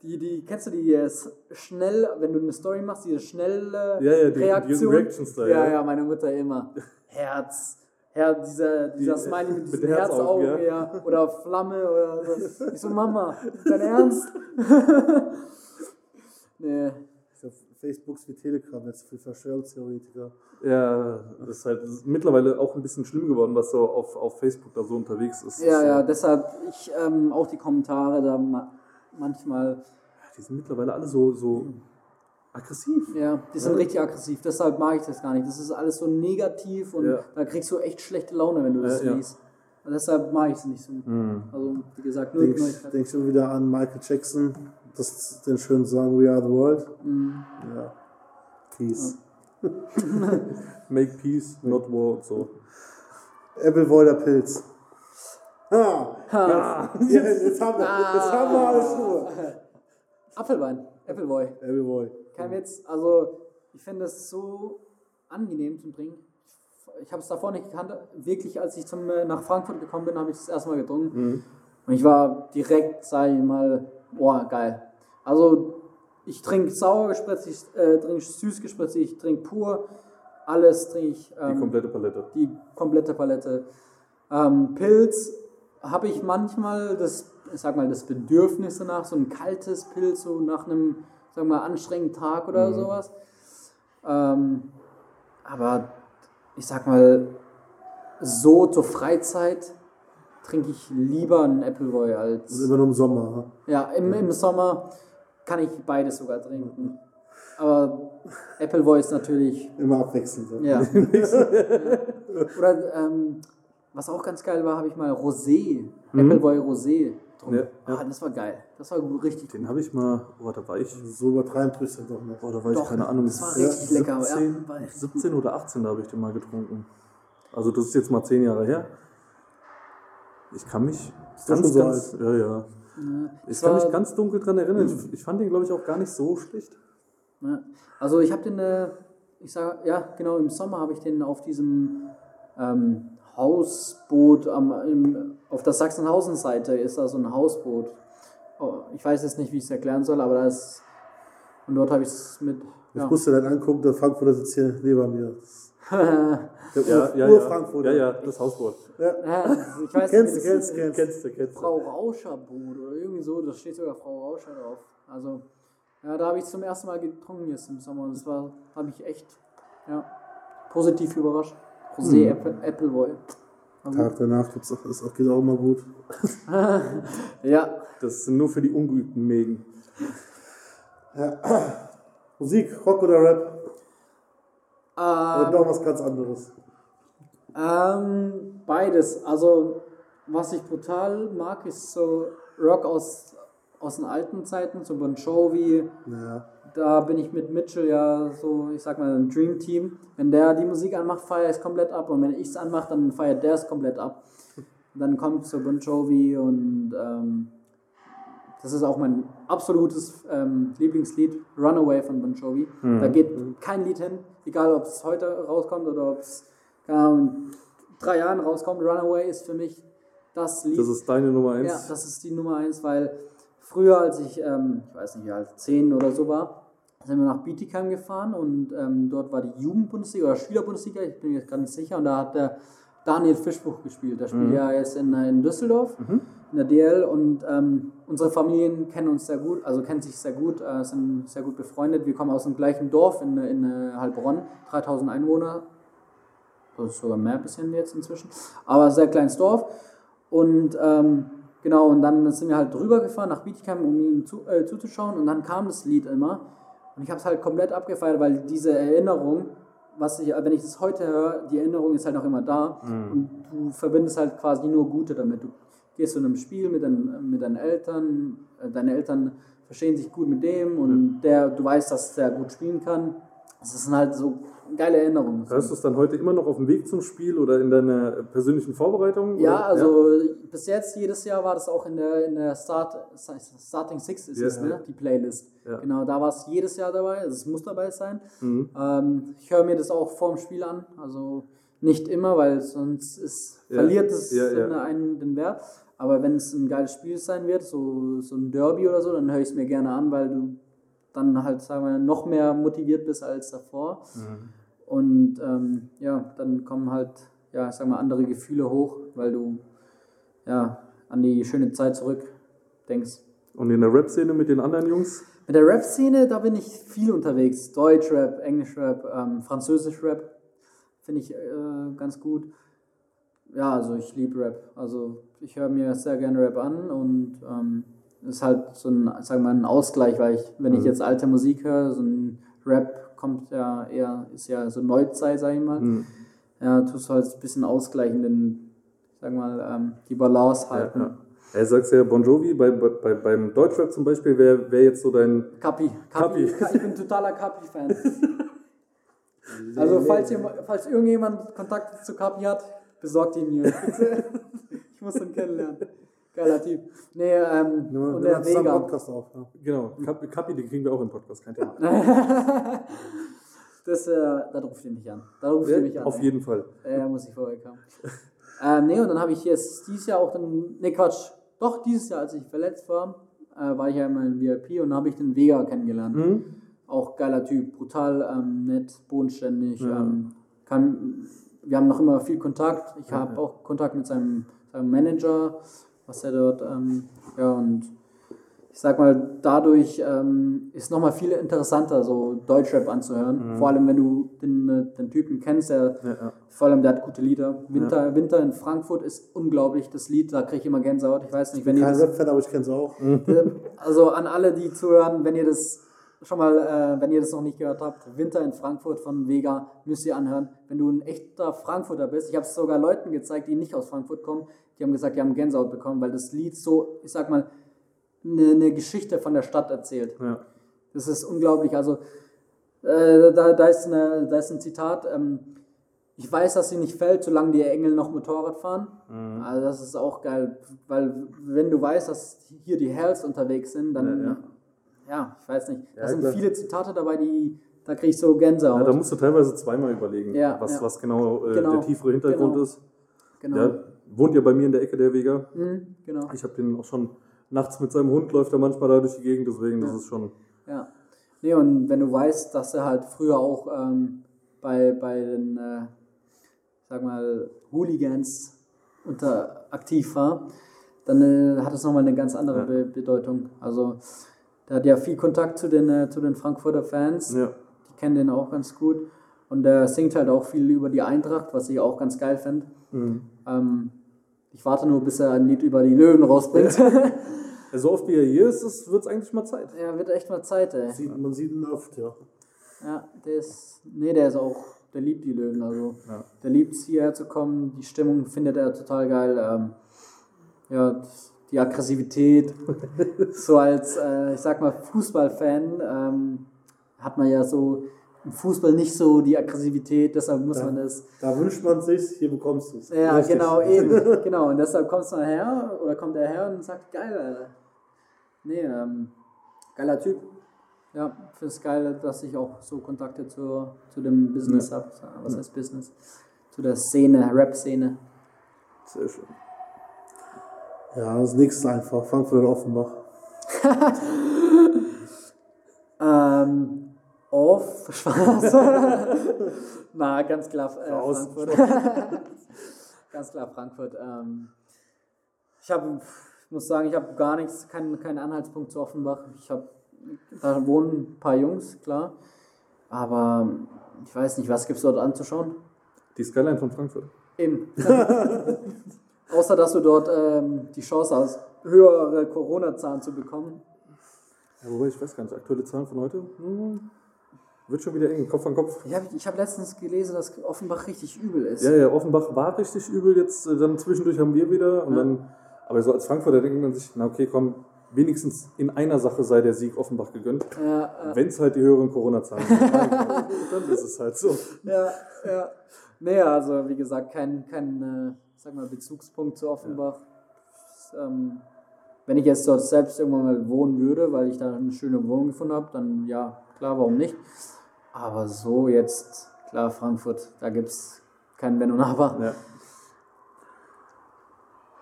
die, die, kennst du die äh, s- schnell, wenn du eine Story machst, diese schnelle Ja, ja, die- die Reaktion? Reactions da, ja, ja. ja, meine Mutter immer. Herz. Herz, dieser, dieser Die- Smiley mit *laughs* mit diesen Herzaugen, Herzaugen, ja. ja. Oder Flamme oder so. Ich so, Mama, dein Ernst? nee. Ich glaub, Facebook ist wie Telegram jetzt für Verschwörungstheoretiker. Ja, das ist halt das ist mittlerweile auch ein bisschen schlimm geworden, was so auf, auf Facebook da so unterwegs ist. Ja, ja, deshalb ich ähm, auch die Kommentare da ma manchmal Die sind mittlerweile alle so, so aggressiv. Ja, die sind richtig aggressiv, deshalb mag ich das gar nicht. Das ist alles so negativ und Ja. da kriegst du echt schlechte Laune, wenn du das Ja, ja. liest. Und deshalb mag ich es nicht so. Mhm. Also, wie gesagt, nur Denk, Neuigkeiten. denk schon wieder an Michael Jackson, das den schönen Song We Are the World. Mhm. Ja. Peace. *laughs* Make peace, not war und so. Appleboy der Pilz. Ha! Jetzt, *laughs* ja, jetzt, haben wir, jetzt haben wir alles Ruhe. Apfelwein, Appleboy. Appleboy. Kein Witz. Also, ich finde es so angenehm zum Trinken. Ich habe es davor nicht gekannt. Wirklich, als ich zum, äh, nach Frankfurt gekommen bin, habe ich das erstmal getrunken. Und ich war direkt, sag ich mal, boah, geil. Also, ich trinke sauer gespritzt, ich äh, trinke süß gespritzt, ich trinke pur. Alles trinke ich. Die Ähm, komplette Palette. die komplette Palette. Ähm, Pilz habe ich manchmal das, ich sag mal, das Bedürfnis danach, so ein kaltes Pilz, so nach einem, sagen wir mal, anstrengenden Tag oder sowas. Ähm, aber ich sag mal, so zur Freizeit trinke ich lieber einen Appleboy Das ist als. immer nur im Sommer. Ja, im, im Sommer kann ich beides sogar trinken. Aber Appleboy ist natürlich Immer abwechselnd. ja. *laughs* Oder ähm, was auch ganz geil war, habe ich mal Rosé, Appleboy Rosé getrunken. Ja, ja. Ah, das war geil. Das war richtig Den habe ich mal, oh, da war ich, So übertreiben tue ich dann doch nicht. oh, da war ich, Doch, keine Ahnung, das war richtig lecker, aber ja, 17, war echt 17 oder 18, da habe ich den mal getrunken. Also das ist jetzt mal 10 Jahre her. Ich kann mich ganz, so ganz, ja, ja. Ich Es kann mich ganz dunkel dran erinnern. Ich, ich fand den, glaube ich, auch gar nicht so schlecht. Ja. Also ich habe den, äh, ich sage, ja genau, im Sommer habe ich den auf diesem ähm, Hausboot am, im, auf der Sachsenhausen-Seite ist da so ein Hausboot. Oh, ich weiß jetzt nicht, wie ich es erklären soll, aber da ist und dort habe ich es mit. Ich Ja. musste dann angucken, der Frankfurter sitzt hier neben mir. Der Ja, Ur, ja, Ur-Frankfurter. ja, ja, das Hausboot. Ja. ich weiß Kennst nicht, du, kennst kennst. Kennst du, kennst du. Frau Rauscher Boot oder irgendwie so, da steht sogar Frau Rauscher drauf. Also, ja, da habe ich zum ersten Mal getrunken jetzt im Sommer und das war, habe ich echt, ja, positiv überrascht. Rosé Apple, Appleboy. Tag danach gibt's auch, ist auch, geht auch immer gut. *laughs* Ja, Das sind nur für die ungeübten Mägen. Musik, Rock oder Rap? Oder ähm, doch was ganz anderes? ähm, beides. Also, was ich brutal mag, ist so Rock aus, aus den alten Zeiten, so Bon Jovi, Ja. Da bin ich mit Mitchell ja so, ich sag mal, ein Dream Team. Wenn der die Musik anmacht, feiere ich es komplett ab. Und wenn ich es anmache, dann feiert der es komplett ab. Und *laughs* dann kommt so Bon Jovi und ähm, das ist auch mein absolutes ähm, Lieblingslied, Runaway von Bon Jovi. Da geht kein Lied hin, egal ob es heute rauskommt oder ob es in drei Jahren rauskommt. Runaway ist für mich das Lied. Das ist deine Nummer 1. Ja, das ist die Nummer eins, weil früher, als ich, ähm, ich weiß nicht, alt, zehn oder so war, sind wir nach Bietigheim gefahren und ähm, dort war die Jugendbundesliga oder Schülerbundesliga, ich bin mir jetzt gar nicht sicher, und da hat der Daniel Fischbuch gespielt. Der spielt ja jetzt in, in Düsseldorf, in der DL, und ähm, unsere Familien kennen uns sehr gut, also kennen sich sehr gut, äh, sind sehr gut befreundet. Wir kommen aus dem gleichen Dorf in, in äh, Heilbronn, 3000 Einwohner, das ist sogar mehr ein bisschen jetzt inzwischen, aber sehr kleines Dorf. Und ähm, genau, und dann sind wir halt drüber gefahren nach Bietigheim, um ihm zu, äh, zuzuschauen. Und dann kam das Lied immer. Und ich habe es halt komplett abgefeiert, weil diese Erinnerung, was ich, wenn ich das heute höre, die Erinnerung ist halt noch immer da. Und du verbindest halt quasi nur Gute damit. Du gehst in einem Spiel mit, deinen, mit deinen Eltern, äh, deine Eltern verstehen sich gut mit dem und der, du weißt, dass der gut spielen kann. Das sind halt so geile Erinnerungen. Hörst du es dann heute immer noch auf dem Weg zum Spiel oder in deiner persönlichen Vorbereitung? Ja, oder? also bis jetzt, jedes Jahr war das auch in der, in der Start, Starting Six ist Ja, es, ja. ne? die Playlist. Ja. Genau, da war es jedes Jahr dabei, also es muss dabei sein. Mhm. Ähm, ich höre mir das auch vorm Spiel an, also nicht immer, weil sonst ist, Ja. verliert es Ja, ja. einen den Wert. Aber wenn es ein geiles Spiel sein wird, so, so ein Derby oder so, dann höre ich es mir gerne an, weil du dann halt, sagen wir, noch mehr motiviert bist als davor. Mhm. Und ähm, ja, dann kommen halt, ja, ich sag mal, andere Gefühle hoch, weil du ja an die schöne Zeit zurück denkst. Und in der Rap-Szene mit den anderen Jungs? Mit der Rap-Szene, da bin ich viel unterwegs. Deutsch-Rap, Englisch-Rap, ähm, Französisch-Rap finde ich äh, ganz gut. Ja, also ich liebe Rap. Also ich höre mir sehr gerne Rap an und ähm, ist halt so ein, sagen wir mal, ein Ausgleich, weil ich, wenn ich jetzt alte Musik höre, so ein Rap kommt ja eher, ist ja so Neuzeit, sag ich mal. Mhm. Ja, tust du halt ein bisschen ausgleichen, den, sag mal, ähm, die Balance Ja, halten. ja. Er sagt ja Bon Jovi, bei, bei, beim Deutschrap zum Beispiel, wer wär jetzt so dein. Kapi. Kapi. Kapi. Ich bin totaler Kapi-Fan. *laughs* Also, falls, ihr, falls irgendjemand Kontakt zu Kapi hat, besorgt ihn mir. *laughs* Ich muss ihn kennenlernen. Geiler Typ. Nee, ähm, Nur, und der nehmen zusammen Vega. Podcast auf. Ja. Genau, Kapi, Kapi, den kriegen wir auch im Podcast, kein Thema. *laughs* Das, äh, da ruft ihr mich an. Da ruft ihr mich an. Auf jeden Fall. Ja, muss ich vorbeikommen. *laughs* ähm, nee, und dann habe ich jetzt dieses Jahr auch dann, nee Quatsch, doch dieses Jahr, als ich verletzt war, äh, war ich ja immer in VIP und habe ich den Vega kennengelernt. Mhm. Auch geiler Typ, brutal ähm, nett, bodenständig. Ähm, kann, wir haben noch immer viel Kontakt. Ich habe auch Kontakt mit seinem, seinem Manager, was er dort, ähm, ja, und ich sag mal, dadurch ähm, ist nochmal viel interessanter, so Deutschrap anzuhören. Vor allem, wenn du den, äh, den Typen kennst, der Ja, ja. vor allem, der hat gute Lieder. Winter, Winter in Frankfurt ist unglaublich, das Lied, da kriege ich immer Gänsehaut. Ich weiß nicht, wenn ihr Kein Rap-Fan, aber ich kenne es auch. *laughs* also an alle, die zuhören, wenn ihr das schon mal, äh, wenn ihr das noch nicht gehört habt, Winter in Frankfurt von Vega, müsst ihr anhören. Wenn du ein echter Frankfurter bist, ich habe es sogar Leuten gezeigt, die nicht aus Frankfurt kommen, die haben gesagt, die haben Gänsehaut bekommen, weil das Lied so, ich sag mal, eine, eine Geschichte von der Stadt erzählt. Ja. Das ist unglaublich. Also, äh, da, da, ist eine, da ist ein Zitat. Ähm, ich weiß, dass sie nicht fällt, solange die Engel noch Motorrad fahren. Mhm. Also, das ist auch geil, weil, wenn du weißt, dass hier die Hells unterwegs sind, dann, Ja, ja, ja. ich weiß nicht. Da Ja, sind klar. viele Zitate dabei, die, da kriege ich so Gänsehaut. Ja, da musst du teilweise zweimal überlegen, was, was genau, äh, Genau. der tiefere Hintergrund Genau. ist. genau. Ja, wohnt ja bei mir in der Ecke der Vega. Mhm, genau. Ich habe den auch schon nachts mit seinem Hund, läuft er manchmal da durch die Gegend, deswegen das ist schon. Ja. Nee, und wenn du weißt, dass er halt früher auch ähm, bei, bei den, äh, sag mal, Hooligans unter aktiv war, dann äh, hat es nochmal eine ganz andere Ja. Be Bedeutung. Also, der hat ja viel Kontakt zu den, äh, zu den Frankfurter Fans. Ja. Die kennen den auch ganz gut. Und der singt halt auch viel über die Eintracht, was ich auch ganz geil finde. Mhm. Ähm, ich warte nur, bis er ein Lied über die Löwen rausbringt. *laughs* So oft wie er hier ist, wird es eigentlich mal Zeit. ja, wird echt mal Zeit, ey. Sieht, man sieht ihn oft, ja. Ja, der ist. Nee, der ist auch. Der liebt die Löwen. Also, Ja. der liebt es hierher zu kommen. Die Stimmung findet er total geil. Ähm, ja, die Aggressivität. *laughs* so als, äh, ich sag mal, Fußballfan ähm, hat man ja so im Fußball nicht so die Aggressivität, deshalb muss Ja. man das. Da wünscht man sich, hier bekommst du es. Ja, Richtig. genau, *laughs* eben. genau. Und deshalb kommst du her oder kommt er her und sagt, geil, Alter. Nee, ähm, geiler Typ. Ja, finde es geil, dass ich auch so Kontakte zu, zu dem Business habe. Was heißt Business? Zu der Szene, Rap-Szene. Sehr schön. Ja, das nächste einfach. Frankfurt Offenbach. *laughs* Ähm, auf Spaß. *laughs* Na, ganz klar äh. Frankfurt. *laughs* ganz klar Frankfurt. Ähm, ich habe, muss sagen, ich habe gar nichts, keinen keinen Anhaltspunkt zu Offenbach. Ich habe, da wohnen ein paar Jungs, klar. Aber ich weiß nicht, was gibt es dort anzuschauen? Die Skyline von Frankfurt. Eben. *laughs* Außer, dass du dort ähm, die Chance hast, höhere Corona-Zahlen zu bekommen. Ja, wobei ich weiß gar nicht, aktuelle Zahlen von heute? Hm, wird schon wieder eng, Kopf an Kopf. Ich habe ich hab letztens gelesen, dass Offenbach richtig übel ist. Ja, ja, Offenbach war richtig übel, jetzt äh, dann zwischendurch haben wir wieder und Ja. dann Aber so als Frankfurter denkt man sich, na okay, komm, wenigstens in einer Sache sei der Sieg Offenbach gegönnt. Ja, äh, Wenn es halt die höheren Corona-Zahlen sind, *laughs* dann ist es halt so. ja, ja. Nee, also wie gesagt, kein, kein äh, sag mal, Bezugspunkt zu Offenbach. Ähm, wenn ich jetzt dort selbst irgendwann mal wohnen würde, weil ich da eine schöne Wohnung gefunden habe, dann ja, klar, warum nicht. Aber so jetzt, klar, Frankfurt, da gibt es kein Wenn und Aber. Ja.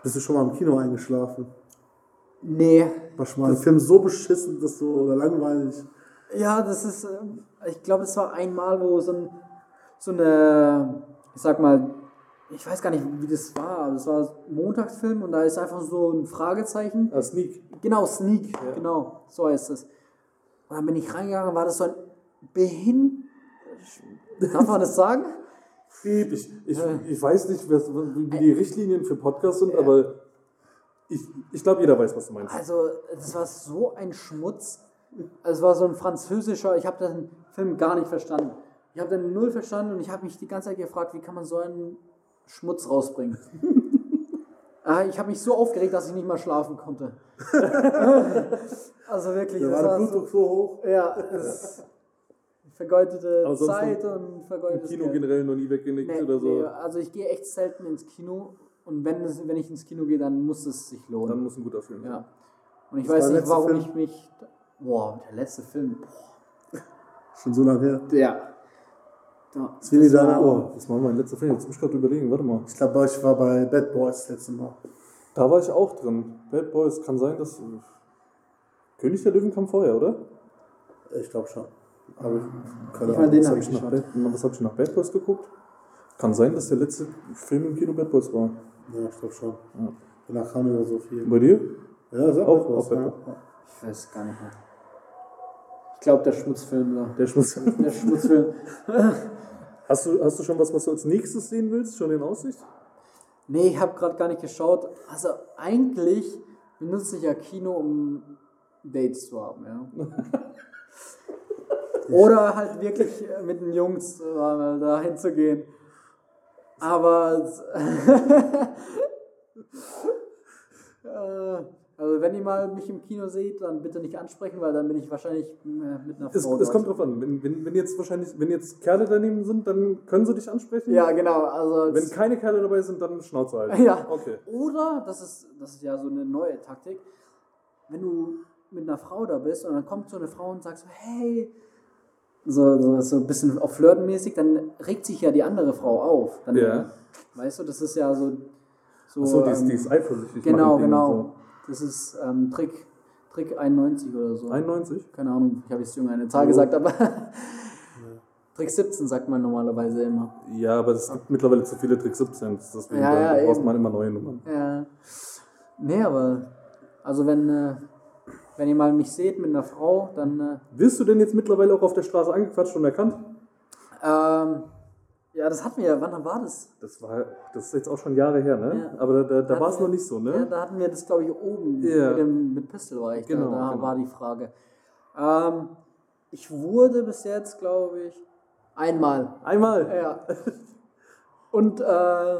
Bist du schon mal im Kino eingeschlafen? Nee, War schon mal ein Film so beschissen, dass so oder langweilig. Ja, das ist, ähm, ich glaube, es war einmal, wo so, ein, so eine, ich sag mal, ich weiß gar nicht, wie das war, aber es war ein Montagsfilm und da ist einfach so ein Fragezeichen. Ah, Sneak. Genau, Sneak, genau, so heißt es. Und dann bin ich reingegangen, war das so ein Behin... Darf man das sagen? Ich, ich, ich weiß nicht, wie die Richtlinien für Podcasts sind, aber ich, ich glaube, jeder weiß, was du meinst. Also, das war so ein Schmutz. Es war so ein französischer, ich habe den Film gar nicht verstanden. Ich habe den null verstanden und ich habe mich die ganze Zeit gefragt, wie kann man so einen Schmutz rausbringen. *laughs* Ah, ich habe mich so aufgeregt, dass ich nicht mal schlafen konnte. *laughs* also wirklich, Da war der Blutdruck so, so hoch. ja, es vergeudete Zeit und vergeudetes Kino Geld. generell noch nie weggenickt Nee, oder so. nee, also ich gehe echt selten ins Kino und wenn, es, wenn ich ins Kino gehe, dann muss es sich lohnen. Dann muss ein guter Film sein. Ja. Und ich war weiß nicht, warum Film? ich mich. Boah, der letzte Film. Boah. *laughs* Schon so lange her. Der. Da, Das das da war- Oh, das war mein letzter Film. Jetzt muss ich gerade überlegen. Warte mal. Ich glaube, ich war bei Bad Boys das letzte Mal. Da war ich auch drin. Bad Boys kann sein, dass. König der Löwen kam vorher, oder? Ich glaube schon. Aber keine Ich meine, den habe ich nach geschaut. Bad- was hab ich nach Bad Boys geguckt? Kann sein, dass der letzte Film im Kino Bad Boys war. Ja, ich glaube schon. Danach kam immer so viel. Bei dir? Ja, sag Auch- auch was. auch Ja. Bad Ich weiß gar nicht mehr. Ich glaube, der Schmutzfilm da. Der Schmuss. Der Schmutzfilm. *laughs* Hast du, hast du schon was, was du als nächstes sehen willst? Schon in Aussicht? Nee, ich habe gerade gar nicht geschaut. Also eigentlich benutze ich ja Kino, um Dates zu haben, ja. *laughs* Oder halt wirklich äh, mit den Jungs äh, mal da hinzugehen. Aber es- *laughs* Äh, also wenn ihr mal mich im Kino seht, dann bitte nicht ansprechen, weil dann bin ich wahrscheinlich mit einer Es, Frau. es kommt dort. drauf an. Wenn, wenn, wenn jetzt wahrscheinlich, wenn jetzt Kerle daneben sind, dann können sie dich ansprechen. Ja, genau. Also Wenn keine Kerle dabei sind, dann Schnauze halten. Ja. Okay. Oder, das ist, das ist ja so eine neue Taktik, wenn du mit einer Frau da bist und dann kommt so eine Frau und sagt so, hey, so, so, so ein bisschen auf Flirtenmäßig, dann regt sich ja die andere Frau auf. Dann, Ja. Weißt du, das ist ja so. so Achso, die, ist- ähm, die ist eifersüchtig. Genau, genau. Das ist ähm, Trick, Trick 91 oder so. So. 91? Keine Ahnung, ich habe jetzt jung eine Zahl Oh. gesagt, aber *laughs* *laughs* Trick 17 sagt man normalerweise immer. Ja, aber es gibt mittlerweile zu viele Trick 17. Deswegen Ja, ja, braucht man immer neue Nummern. Ja. Nee, aber also wenn, äh, wenn ihr mal mich seht mit einer Frau, dann äh, Wirst du denn jetzt mittlerweile auch auf der Straße angequatscht und erkannt? ähm, ja, das hatten wir ja, wann war das? Das war, das ist jetzt auch schon Jahre her, ne? Ja. Aber da, da, da war es noch nicht so, Ja, ne? da hatten wir das, glaube ich, oben Ja. mit, dem, mit Pistol war ich Genau, da, da genau. war die Frage. Ähm, ich wurde bis jetzt, glaube ich, einmal. Einmal. Ja. Und äh,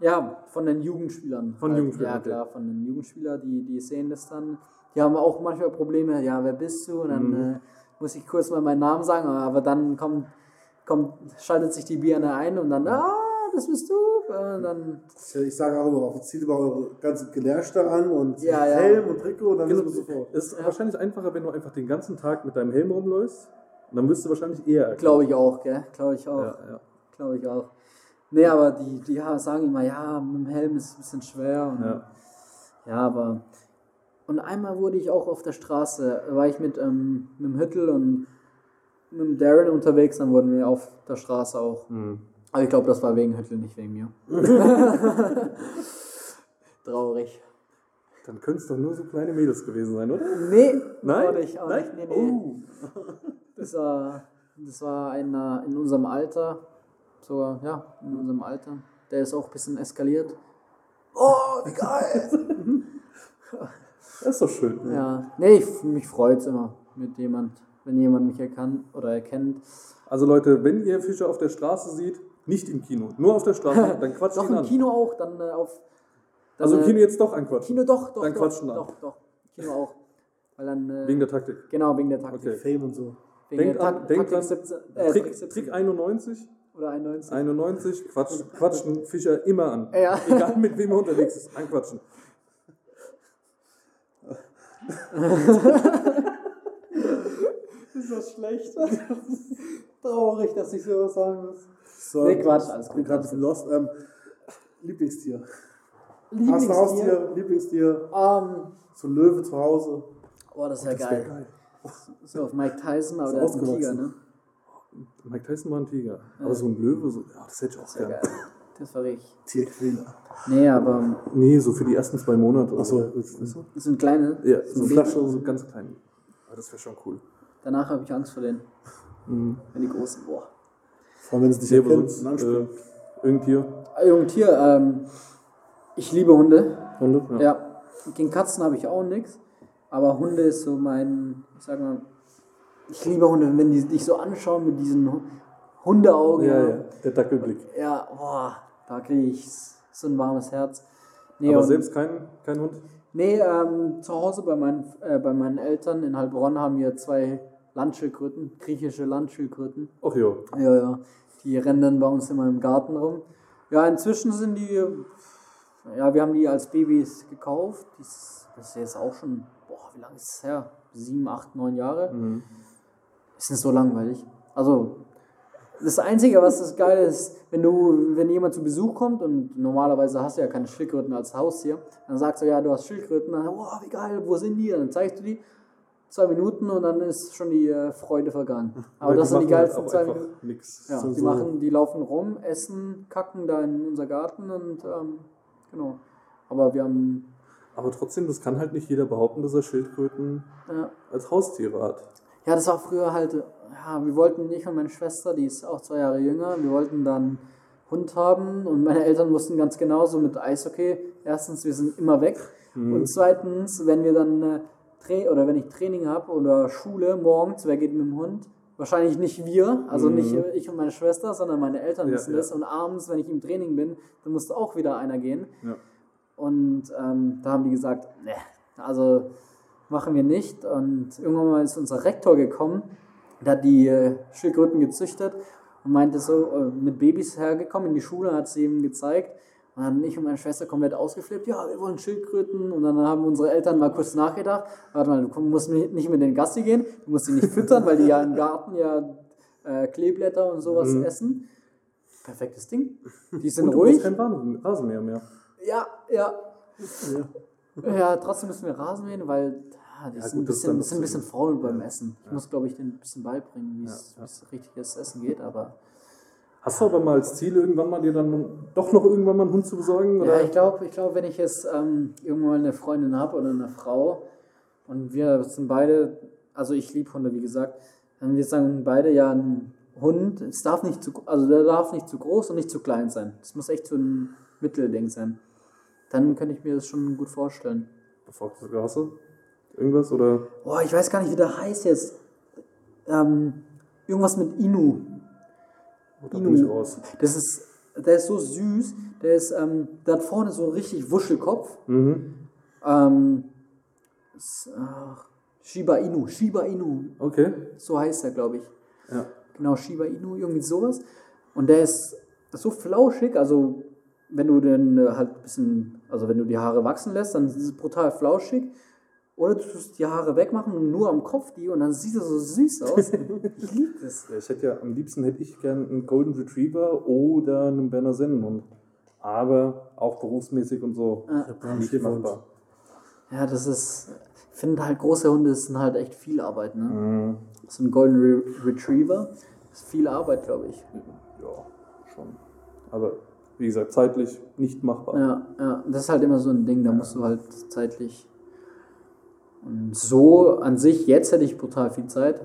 ja, von den Jugendspielern. Von Jugendspielern, Ja, klar, von den Jugendspielern, die, die sehen das dann. Die haben auch manchmal Probleme, ja, wer bist du? Und dann Mhm. äh, muss ich kurz mal meinen Namen sagen, aber dann kommt, kommt, schaltet sich die Birne ein und dann, ah, das bist du. Und dann, Ich, ich sage auch immer, zieht immer eure ganze Gelärste an und Ja, ja. Helm und Trikot und dann Genau, ist man sofort. es ist wahrscheinlich einfacher, wenn du einfach den ganzen Tag mit deinem Helm rumläufst. Dann wirst du wahrscheinlich eher erkannt. glaube ich auch, gell? Glaube ich auch. Ja, ja. Glaube ich auch. Nee, aber die, die ja, sagen immer, ja, mit dem Helm ist es ein bisschen schwer. Und, Ja. Ja, aber. Und einmal wurde ich auch auf der Straße, war ich mit, ähm, mit dem Hüttel und mit dem Darren unterwegs, dann wurden wir auf der Straße auch. Hm. Aber ich glaube, das war wegen Hüttel, nicht wegen mir. *laughs* Traurig. Dann können es doch nur so kleine Mädels gewesen sein, oder? Nee, Nein? nicht. Auch Nein? nicht. Nee, nee. Oh. Das war, das war einer in unserem Alter, sogar, ja, in unserem Alter. Der ist auch ein bisschen eskaliert. Oh, wie geil! *laughs* Das ist doch schön. ja, nee, ich, mich freut es immer mit jemand, wenn jemand mich erkannt oder erkennt. Also Leute, wenn ihr Fische auf der Straße seht, nicht im Kino, nur auf der Straße, *laughs* dann quatscht Doch ihn im an. Kino auch, dann äh, auf, Also im äh, Kino jetzt doch anquatschen. Kino doch, doch, Dann doch, quatschen wir doch, doch. Kino auch. Weil dann, äh, Wegen der Taktik. genau, wegen der Taktik. Okay. Fame und so. Wegen Denkt der an- Tak- denkt Taktik dran, 17, äh, Trick Trick, 17 Trick 91, oder 91. 91, quatsch, quatschen *laughs* Fischer immer an. Ja. Egal mit wem er unterwegs ist, anquatschen. *laughs* ist das schlecht? Traurig, dass ich sowas sagen muss. So, Nee, Quatsch, alles ich bin gut. gerade ein bisschen lost. Ähm, Lieblingstier. Hast du Lieblingstier? Haustier? Lieblingstier? Ähm, So ein Löwe zu Hause? boah, das ist ja Das wär geil. So auf Mike Tyson, aber der ist ein. Tiger, ne? Mike Tyson war ein Tiger. Aber so ein Löwe, so, ja, das hätte ich auch gerne. Das war richtig. Tierquäler. Nee, aber Nee, so für die ersten zwei Monate. Ach so. oder Weißt du? das sind kleine. Ja, so So eine. Flasche, so ganz klein. Aber das wäre schon cool. Danach habe ich Angst vor denen. Mhm. Wenn die großen, boah. Vor allem, wenn es dich anspringt. äh, irgendein Tier. Ah, Junge Tier, ähm, ich liebe Hunde. Hunde? Ja. Gegen Katzen habe ich auch nichts. Aber Hunde ist so mein, ich sag mal, ich liebe Hunde, wenn die dich so anschauen mit diesen Hundeaugen. Ja, ja, der Dackelblick. Ja, boah, da kriege ich so ein warmes Herz. Nee, Aber selbst kein, kein Hund? Nee, ähm, zu Hause bei meinen, äh, bei meinen Eltern in Heilbronn haben wir zwei Landschildkröten, griechische Landschildkröten. Ach ja. Ja, ja. Die rennen dann bei uns immer im Garten rum. Ja, inzwischen sind die, ja, wir haben die als Babys gekauft. Das ist jetzt auch schon, boah, wie lange ist es her? Sieben, acht, neun Jahre. Ist nicht so langweilig. Also, das Einzige, was das Geile ist, wenn du, wenn jemand zu Besuch kommt und normalerweise hast du ja keine Schildkröten als Haustier, dann sagst du, ja, du hast Schildkröten, dann, boah, wie geil, wo sind die? Dann zeigst du die, zwei Minuten und dann ist schon die äh, Freude vergangen. Aber Weil das sind die halt geilsten auch zwei Minuten. Nix. Ja, So- die so- machen, die laufen rum, essen, kacken da in unser Garten und ähm, genau. Aber wir haben, Aber trotzdem, das kann halt nicht jeder behaupten, dass er Schildkröten ja, als Haustiere hat. ja, das war früher halt, ja, wir wollten, ich und meine Schwester, die ist auch zwei Jahre jünger, wir wollten dann Hund haben und meine Eltern wussten ganz genau so mit Eishockey, erstens, wir sind immer weg und zweitens, wenn wir dann äh, Tra oder wenn ich Training habe oder Schule morgens, wer geht mit dem Hund? Wahrscheinlich nicht wir, also nicht äh, ich und meine Schwester, sondern meine Eltern wissen ja. das und abends, wenn ich im Training bin, dann muss auch wieder einer gehen. Ja. Und ähm, da haben die gesagt, ne, also machen wir nicht. Und irgendwann mal ist unser Rektor gekommen, der hat die äh, Schildkröten gezüchtet und meinte so, äh, mit Babys hergekommen in die Schule, hat sie ihm gezeigt. Und dann ich und meine Schwester komplett ausgeflippt, ja, wir wollen Schildkröten. Und dann haben unsere Eltern mal kurz nachgedacht, warte mal, du musst nicht mit den Gassi gehen, du musst sie nicht füttern, weil die ja im Garten ja äh, Kleeblätter und sowas essen. Perfektes Ding. Die sind Und du ruhig. brauchst kein Rasen- Rasenmäher mehr. Ja, ja. Ja, trotzdem müssen wir Rasen mähen, weil ja, die Ja, sind, gut, ein das bisschen, sind ein bisschen faul beim Essen. Ich muss, glaube ich, denen ein bisschen beibringen, wie es es richtiges Essen geht. Aber Hast du aber mal als Ziel, irgendwann mal dir dann doch noch irgendwann mal einen Hund zu besorgen? Oder? ja, ich glaube, ich glaub, wenn ich jetzt ähm, irgendwann mal eine Freundin habe oder eine Frau und wir sind beide, also ich liebe Hunde, wie gesagt, dann wir sagen beide ja ein Hund, es darf nicht zu, also der darf nicht zu groß und nicht zu klein sein. Es muss echt so ein Mittelding sein. Dann könnte ich mir das schon gut vorstellen. Bevorzugte Rasse? Irgendwas? Oder? Boah, ich weiß gar nicht, wie der heißt jetzt. Ähm, irgendwas mit Inu. Oh, da bin ich raus. Das ist, der ist so süß. Der ist, ähm, der hat vorne so einen richtig Wuschelkopf. Mhm. Ähm, ist, ach, Shiba Inu, Shiba Inu, Okay. so heißt er, glaube ich. Ja. Genau, Shiba Inu, irgendwie sowas. Und der ist so flauschig, also wenn du den äh, halt ein bisschen, also wenn du die Haare wachsen lässt, dann ist es brutal flauschig. Oder du tust die Haare wegmachen und nur am Kopf die und dann sieht er so süß aus. *laughs* ich liebe das. Ja, Ich hätte ja, am liebsten hätte ich gern einen Golden Retriever oder einen Berner Sennenhund. Aber auch berufsmäßig und so hab nicht machbar. Ja, das ist, ich finde halt große Hunde sind halt echt viel Arbeit, ne? Mhm. So ein Golden Re Retriever ist viel Arbeit, glaube ich. Ja, schon. Aber wie gesagt, zeitlich nicht machbar. Ja, ja, das ist halt immer so ein Ding, da musst du halt zeitlich. Und so an sich, jetzt hätte ich brutal viel Zeit.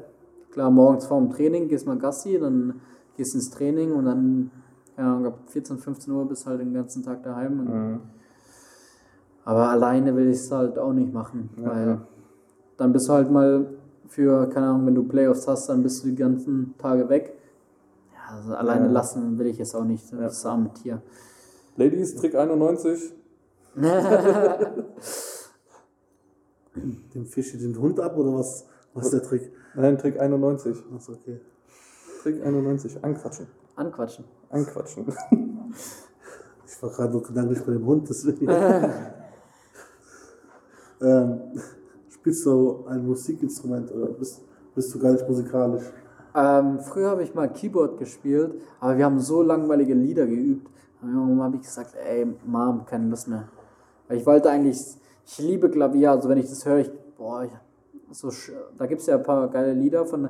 Klar, morgens vor dem Training gehst mal Gassi, dann gehst ins Training und dann, ja, ab 14, 15 Uhr bist halt den ganzen Tag daheim. Mhm. Aber alleine will ich es halt auch nicht machen, Ja, weil ja. dann bist du halt mal für, keine Ahnung, wenn du Playoffs hast, dann bist du die ganzen Tage weg. Ja, also alleine Ja. lassen will ich es auch nicht, das arme Tier. Ladies, Trick 91. *laughs* Dem Fisch den Hund ab oder was? Was ist der Trick? Nein, Trick 91. Achso, okay. Trick 91. Anquatschen. Anquatschen. Anquatschen. *laughs* Ich war gerade nur gedanklich bei dem Hund, deswegen. *laughs* *laughs* ähm, spielst du ein Musikinstrument oder bist, bist du gar nicht musikalisch? Ähm, früher habe ich mal Keyboard gespielt, aber wir haben so langweilige Lieder geübt. Und irgendwann habe ich gesagt, ey, Mom, keine Lust mehr. Weil ich wollte eigentlich, ich liebe Klavier, also wenn ich das höre, ich, boah, so, da gibt es ja ein paar geile Lieder von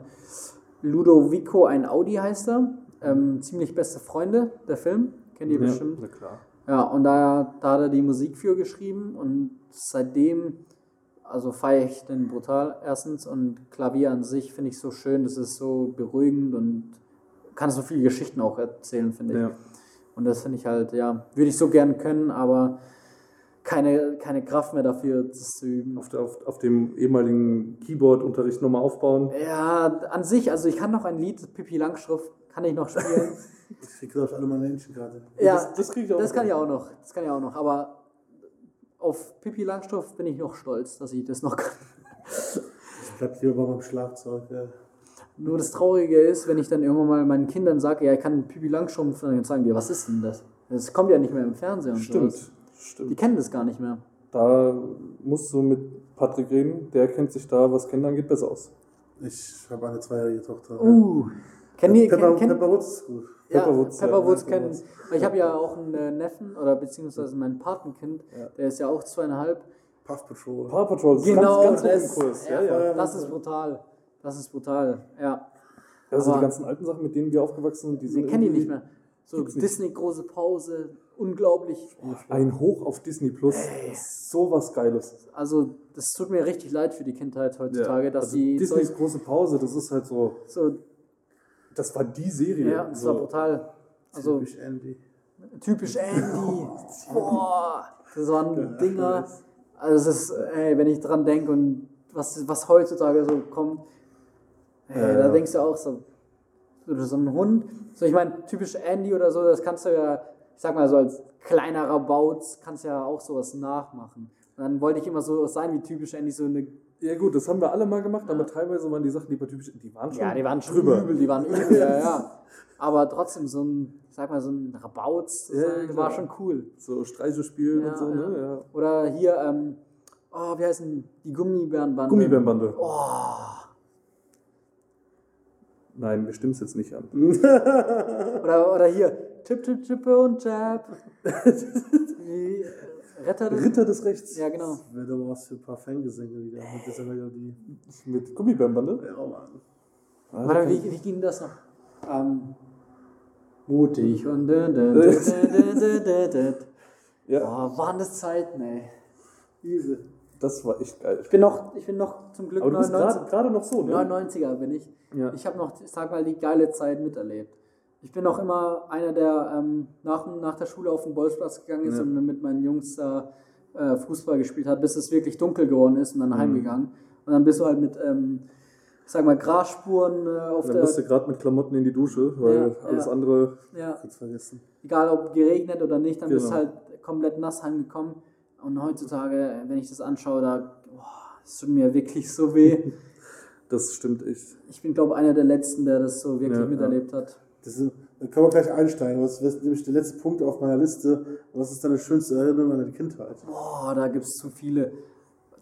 Ludovico, ein Audi heißt er. Ähm, ziemlich beste Freunde, der Film, kennt ihr bestimmt. Na klar. Ja, und da, da hat er die Musik für geschrieben und seitdem, also feiere ich den brutal erstens und Klavier an sich finde ich so schön, das ist so beruhigend und kann so viele Geschichten auch erzählen, finde ich. Ja. Und das finde ich halt, ja, würde ich so gern können, aber keine, keine Kraft mehr dafür, das zu üben. Auf, der, auf, auf dem ehemaligen Keyboard-Unterricht nochmal aufbauen. Ja, an sich, also ich kann noch ein Lied, Pippi Langstrumpf, kann ich noch spielen. *laughs* Ich krieg, glaube ich, alle meine Händchen gerade. ja, das- das krieg ich auch Das noch kann ich auch noch, das kann ich auch noch, aber auf Pippi Langstrumpf bin ich noch stolz, dass ich das noch kann. Ich bleib lieber bei meinem Schlagzeug. Ja. Nur das Traurige ist, wenn ich dann irgendwann mal meinen Kindern sage, ja, ich kann Pippi Langstrumpf, dann sagen die, was ist denn das? Das kommt ja nicht mehr im Fernsehen und Stimmt. sowas. Die Stimmt. kennen das gar nicht mehr. Da musst du mit Patrick reden. Der kennt sich da, was Kinder angeht, besser aus. Ich habe eine zweijährige Tochter. Uh, kennen die, Pepper, kenn, kenn, Pepperwoods ist gut. ja, Pepperwoods, ja, Pepperwoods ja, kennen. Ich habe ja auch einen äh, Neffen, oder beziehungsweise mein Patenkind, Ja. der ist ja auch zweieinhalb. Puff Patrol. Paw Patrol, das Genau, ist ganz, ganz das, Kurs. Ja, ja, ja. das ist brutal. Das ist brutal, ja. Also Aber- die ganzen alten Sachen, mit denen wir aufgewachsen sind, die sind Wir kennen die nicht mehr. So. Disney große Pause, unglaublich. Ein Hoch auf Disney Plus. So was Geiles. Also das tut mir richtig leid für die Kindheit heutzutage, dass also die Disneys solch- große Pause, das ist halt so. so Das war die Serie. ja, das so. war brutal. Also Typisch Andy. typisch Andy. *laughs* Boah, das waren Ja, Dinger. Also es ist, ey, wenn ich dran denke und was, was heutzutage so kommt, ey, Ja, da ja. denkst du auch so, so, so ein Hund. So, ich meine, typisch Andy oder so, das kannst du ja, ich sag mal so als kleiner Rabauz, kannst ja auch sowas nachmachen. Und dann wollte ich immer so sein wie typisch Andy, so eine Ja gut, das haben wir alle mal gemacht, aber teilweise waren die Sachen, die bei typisch, die waren schon Ja, die waren schon drüber. übel, die waren übel, ja, ja. *laughs* Aber trotzdem so ein, sag mal, so ein Rabauz Ja, klar. war schon cool. So Streiche spielen Ja, und so, ja. ne? Ja. Oder hier, ähm, oh, wie heißen die Gummibärenbande? Gummibärenbande. Oh. Nein, wir stimmen es jetzt nicht an. *laughs* Oder, oder hier, Chip, Chip, Chippe und Chap. *laughs* Die Retter des... Ritter des Rechts. Ja, genau. Das wäre doch was für ein paar Fangesänge wieder mit dieser Melodie. Mit Gummibärenbande. Ja, Mann. Ah, Warte, wie, wie ging das noch? Ähm, mutig und... dün, dün, dün. Ja, Oh, waren das Zeiten, ey. Übel. das war echt geil. Ich bin noch, ich bin noch zum Glück Aber du bist 99 gerade gerade noch so, ne? 99er bin ich. Ja. Ich habe noch, ich sag mal, die geile Zeit miterlebt. Ich bin auch immer einer, der ähm, nach, nach der Schule auf den Bolzplatz gegangen ist Ja. und mit meinen Jungs da äh, Fußball gespielt hat, bis es wirklich dunkel geworden ist und dann Mhm. heimgegangen. Und dann bist du halt mit, ähm, ich sag mal, Grasspuren äh, auf Dann der. bist du gerade mit Klamotten in die Dusche, weil Ja, alles ja. andere. Ja, vergessen. egal ob geregnet oder nicht, dann bist du Genau. halt komplett nass heimgekommen. Und heutzutage, wenn ich das anschaue, da, es tut mir wirklich so weh. *laughs* Das stimmt echt. Ich bin, glaube einer der Letzten, der das so wirklich miterlebt hat. Das ist, da können wir gleich einsteigen. Das ist nämlich der letzte Punkt auf meiner Liste. Was ist deine schönste Erinnerung an deine Kindheit? Boah, da gibt es zu viele,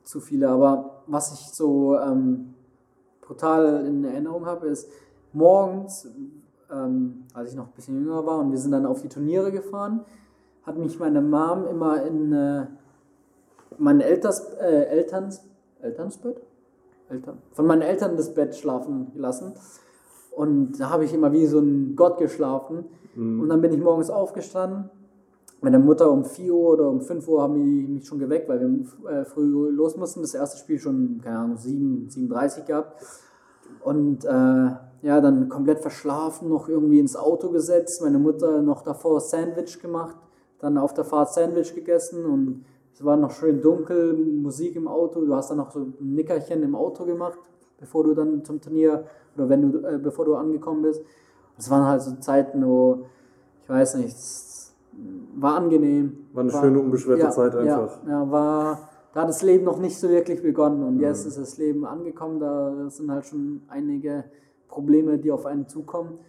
zu viele. Aber was ich so ähm, brutal in Erinnerung habe, ist morgens, ähm, als ich noch ein bisschen jünger war und wir sind dann auf die Turniere gefahren, hat mich meine Mom immer in äh, mein Elters, äh, Elterns, Elternsbett? Eltern, von meinen Eltern das Bett schlafen gelassen. Und da habe ich immer wie so ein Gott geschlafen. Und dann bin ich morgens aufgestanden. Meine Mutter um 4 Uhr oder um 5 Uhr haben die mich schon geweckt, weil wir äh, früh los mussten. Das erste Spiel schon, keine Ahnung, 7, 37 gehabt. Und äh, ja, dann komplett verschlafen, noch irgendwie ins Auto gesetzt. Meine Mutter noch davor Sandwich gemacht, dann auf der Fahrt Sandwich gegessen und es war noch schön dunkel, Musik im Auto. Du hast dann noch so ein Nickerchen im Auto gemacht, bevor du dann zum Turnier oder wenn du, äh, bevor du angekommen bist. Es waren halt so Zeiten, wo, ich weiß nicht, war angenehm. War eine War- schöne, unbeschwerte ja, Zeit einfach. Ja, ja, war, da hat das Leben noch nicht so wirklich begonnen und jetzt Mhm. ist das Leben angekommen. Da sind halt schon einige Probleme, die auf einen zukommen.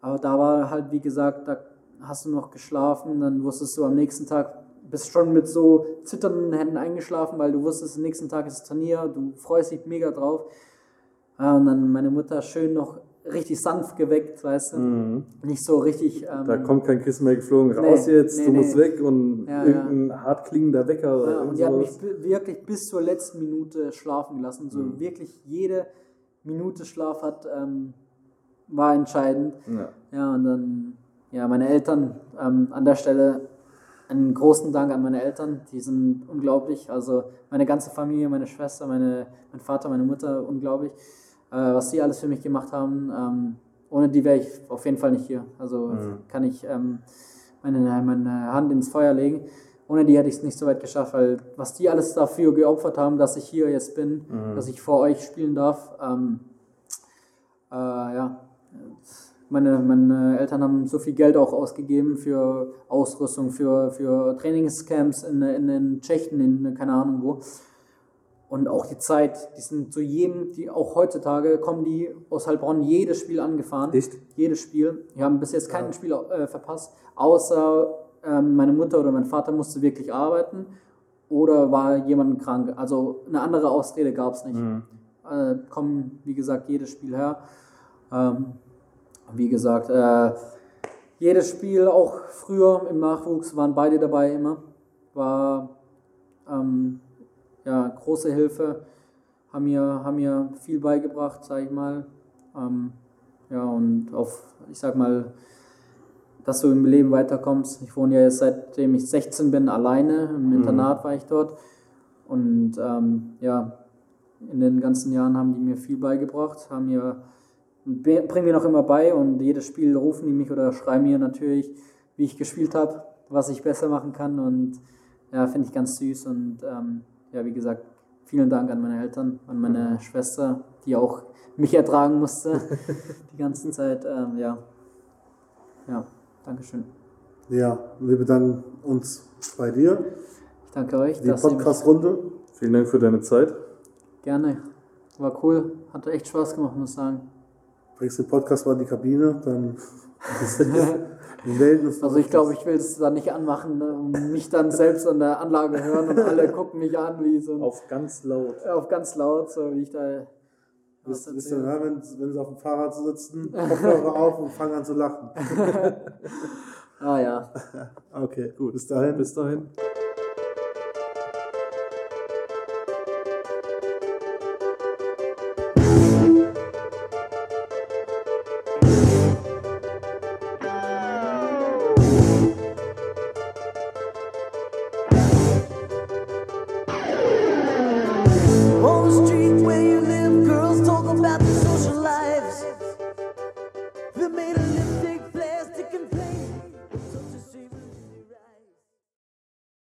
Aber da war halt, wie gesagt, da hast du noch geschlafen, dann wusstest du am nächsten Tag, bist schon mit so zitternden Händen eingeschlafen, weil du wusstest, am nächsten Tag ist Turnier, du freust dich mega drauf. Ja, und dann meine Mutter schön noch richtig sanft geweckt, weißt du, Mhm. nicht so richtig. Ähm, Da kommt kein Kissen mehr geflogen. Raus Nee, jetzt, nee, du musst nee. weg und Ja, irgendein hart klingender Wecker oder Ja, und die hat mich wirklich bis zur letzten Minute schlafen gelassen. So Mhm. wirklich jede Minute Schlaf hat, ähm, war entscheidend. Ja. Ja, und dann, ja, meine Eltern, ähm, an der Stelle einen großen Dank an meine Eltern, die sind unglaublich. Also meine ganze Familie, meine Schwester, meine, mein Vater, meine Mutter, unglaublich. Äh, was sie alles für mich gemacht haben, ähm, ohne die wäre ich auf jeden Fall nicht hier. Also Mhm. kann ich ähm, meine, meine Hand ins Feuer legen. Ohne die hätte ich es nicht so weit geschafft, weil was die alles dafür geopfert haben, dass ich hier jetzt bin, dass ich vor euch spielen darf. Ähm, äh, ja, meine, meine Eltern haben so viel Geld auch ausgegeben für Ausrüstung, für, für Trainingscamps in, in, in Tschechien, in keine Ahnung wo. Und auch die Zeit, die sind zu jedem, die auch heutzutage kommen die aus Heilbronn jedes Spiel angefahren. Echt? Jedes Spiel. Wir haben bis jetzt kein Spiel äh, verpasst, außer ähm, meine Mutter oder mein Vater musste wirklich arbeiten oder war jemand krank. Also eine andere Ausrede gab es nicht. Äh, kommen, wie gesagt, jedes Spiel her. Ähm, wie gesagt, äh, jedes Spiel, auch früher im Nachwuchs, waren beide dabei immer. War ähm, ja, große Hilfe, haben mir, haben mir viel beigebracht, sage ich mal. Ähm, ja, und auf, ich sag mal, dass du im Leben weiterkommst. Ich wohne ja jetzt seitdem ich 16 bin alleine, im Internat war ich dort. Und ähm, ja, in den ganzen Jahren haben die mir viel beigebracht, haben mir bringen mir noch immer bei und jedes Spiel rufen die mich oder schreiben mir natürlich, wie ich gespielt habe, was ich besser machen kann und ja, finde ich ganz süß und ähm, ja, wie gesagt, vielen Dank an meine Eltern, an meine Schwester, die auch mich ertragen musste *laughs* die ganze Zeit. Ähm, ja, ja, Dankeschön. Ja, wir bedanken uns bei dir. Ich danke euch, Die Podcast-Runde. Vielen Dank für deine Zeit. gerne. War cool, hat echt Spaß gemacht, muss ich sagen. Bringst den Podcast mal in die Kabine, dann. *laughs* *laughs* Also ich glaube, ich will es dann nicht anmachen ne, und mich dann selbst an der Anlage hören und alle gucken mich an, wie so Auf ganz laut. auf ganz laut, so wie ich da was Wisst wisst ihr, ne, wenn, wenn sie auf dem Fahrrad sitzen, Kopfhörer *laughs* auf und fangen an zu lachen. Ah ja. Okay, gut. Bis dahin. Bis dahin.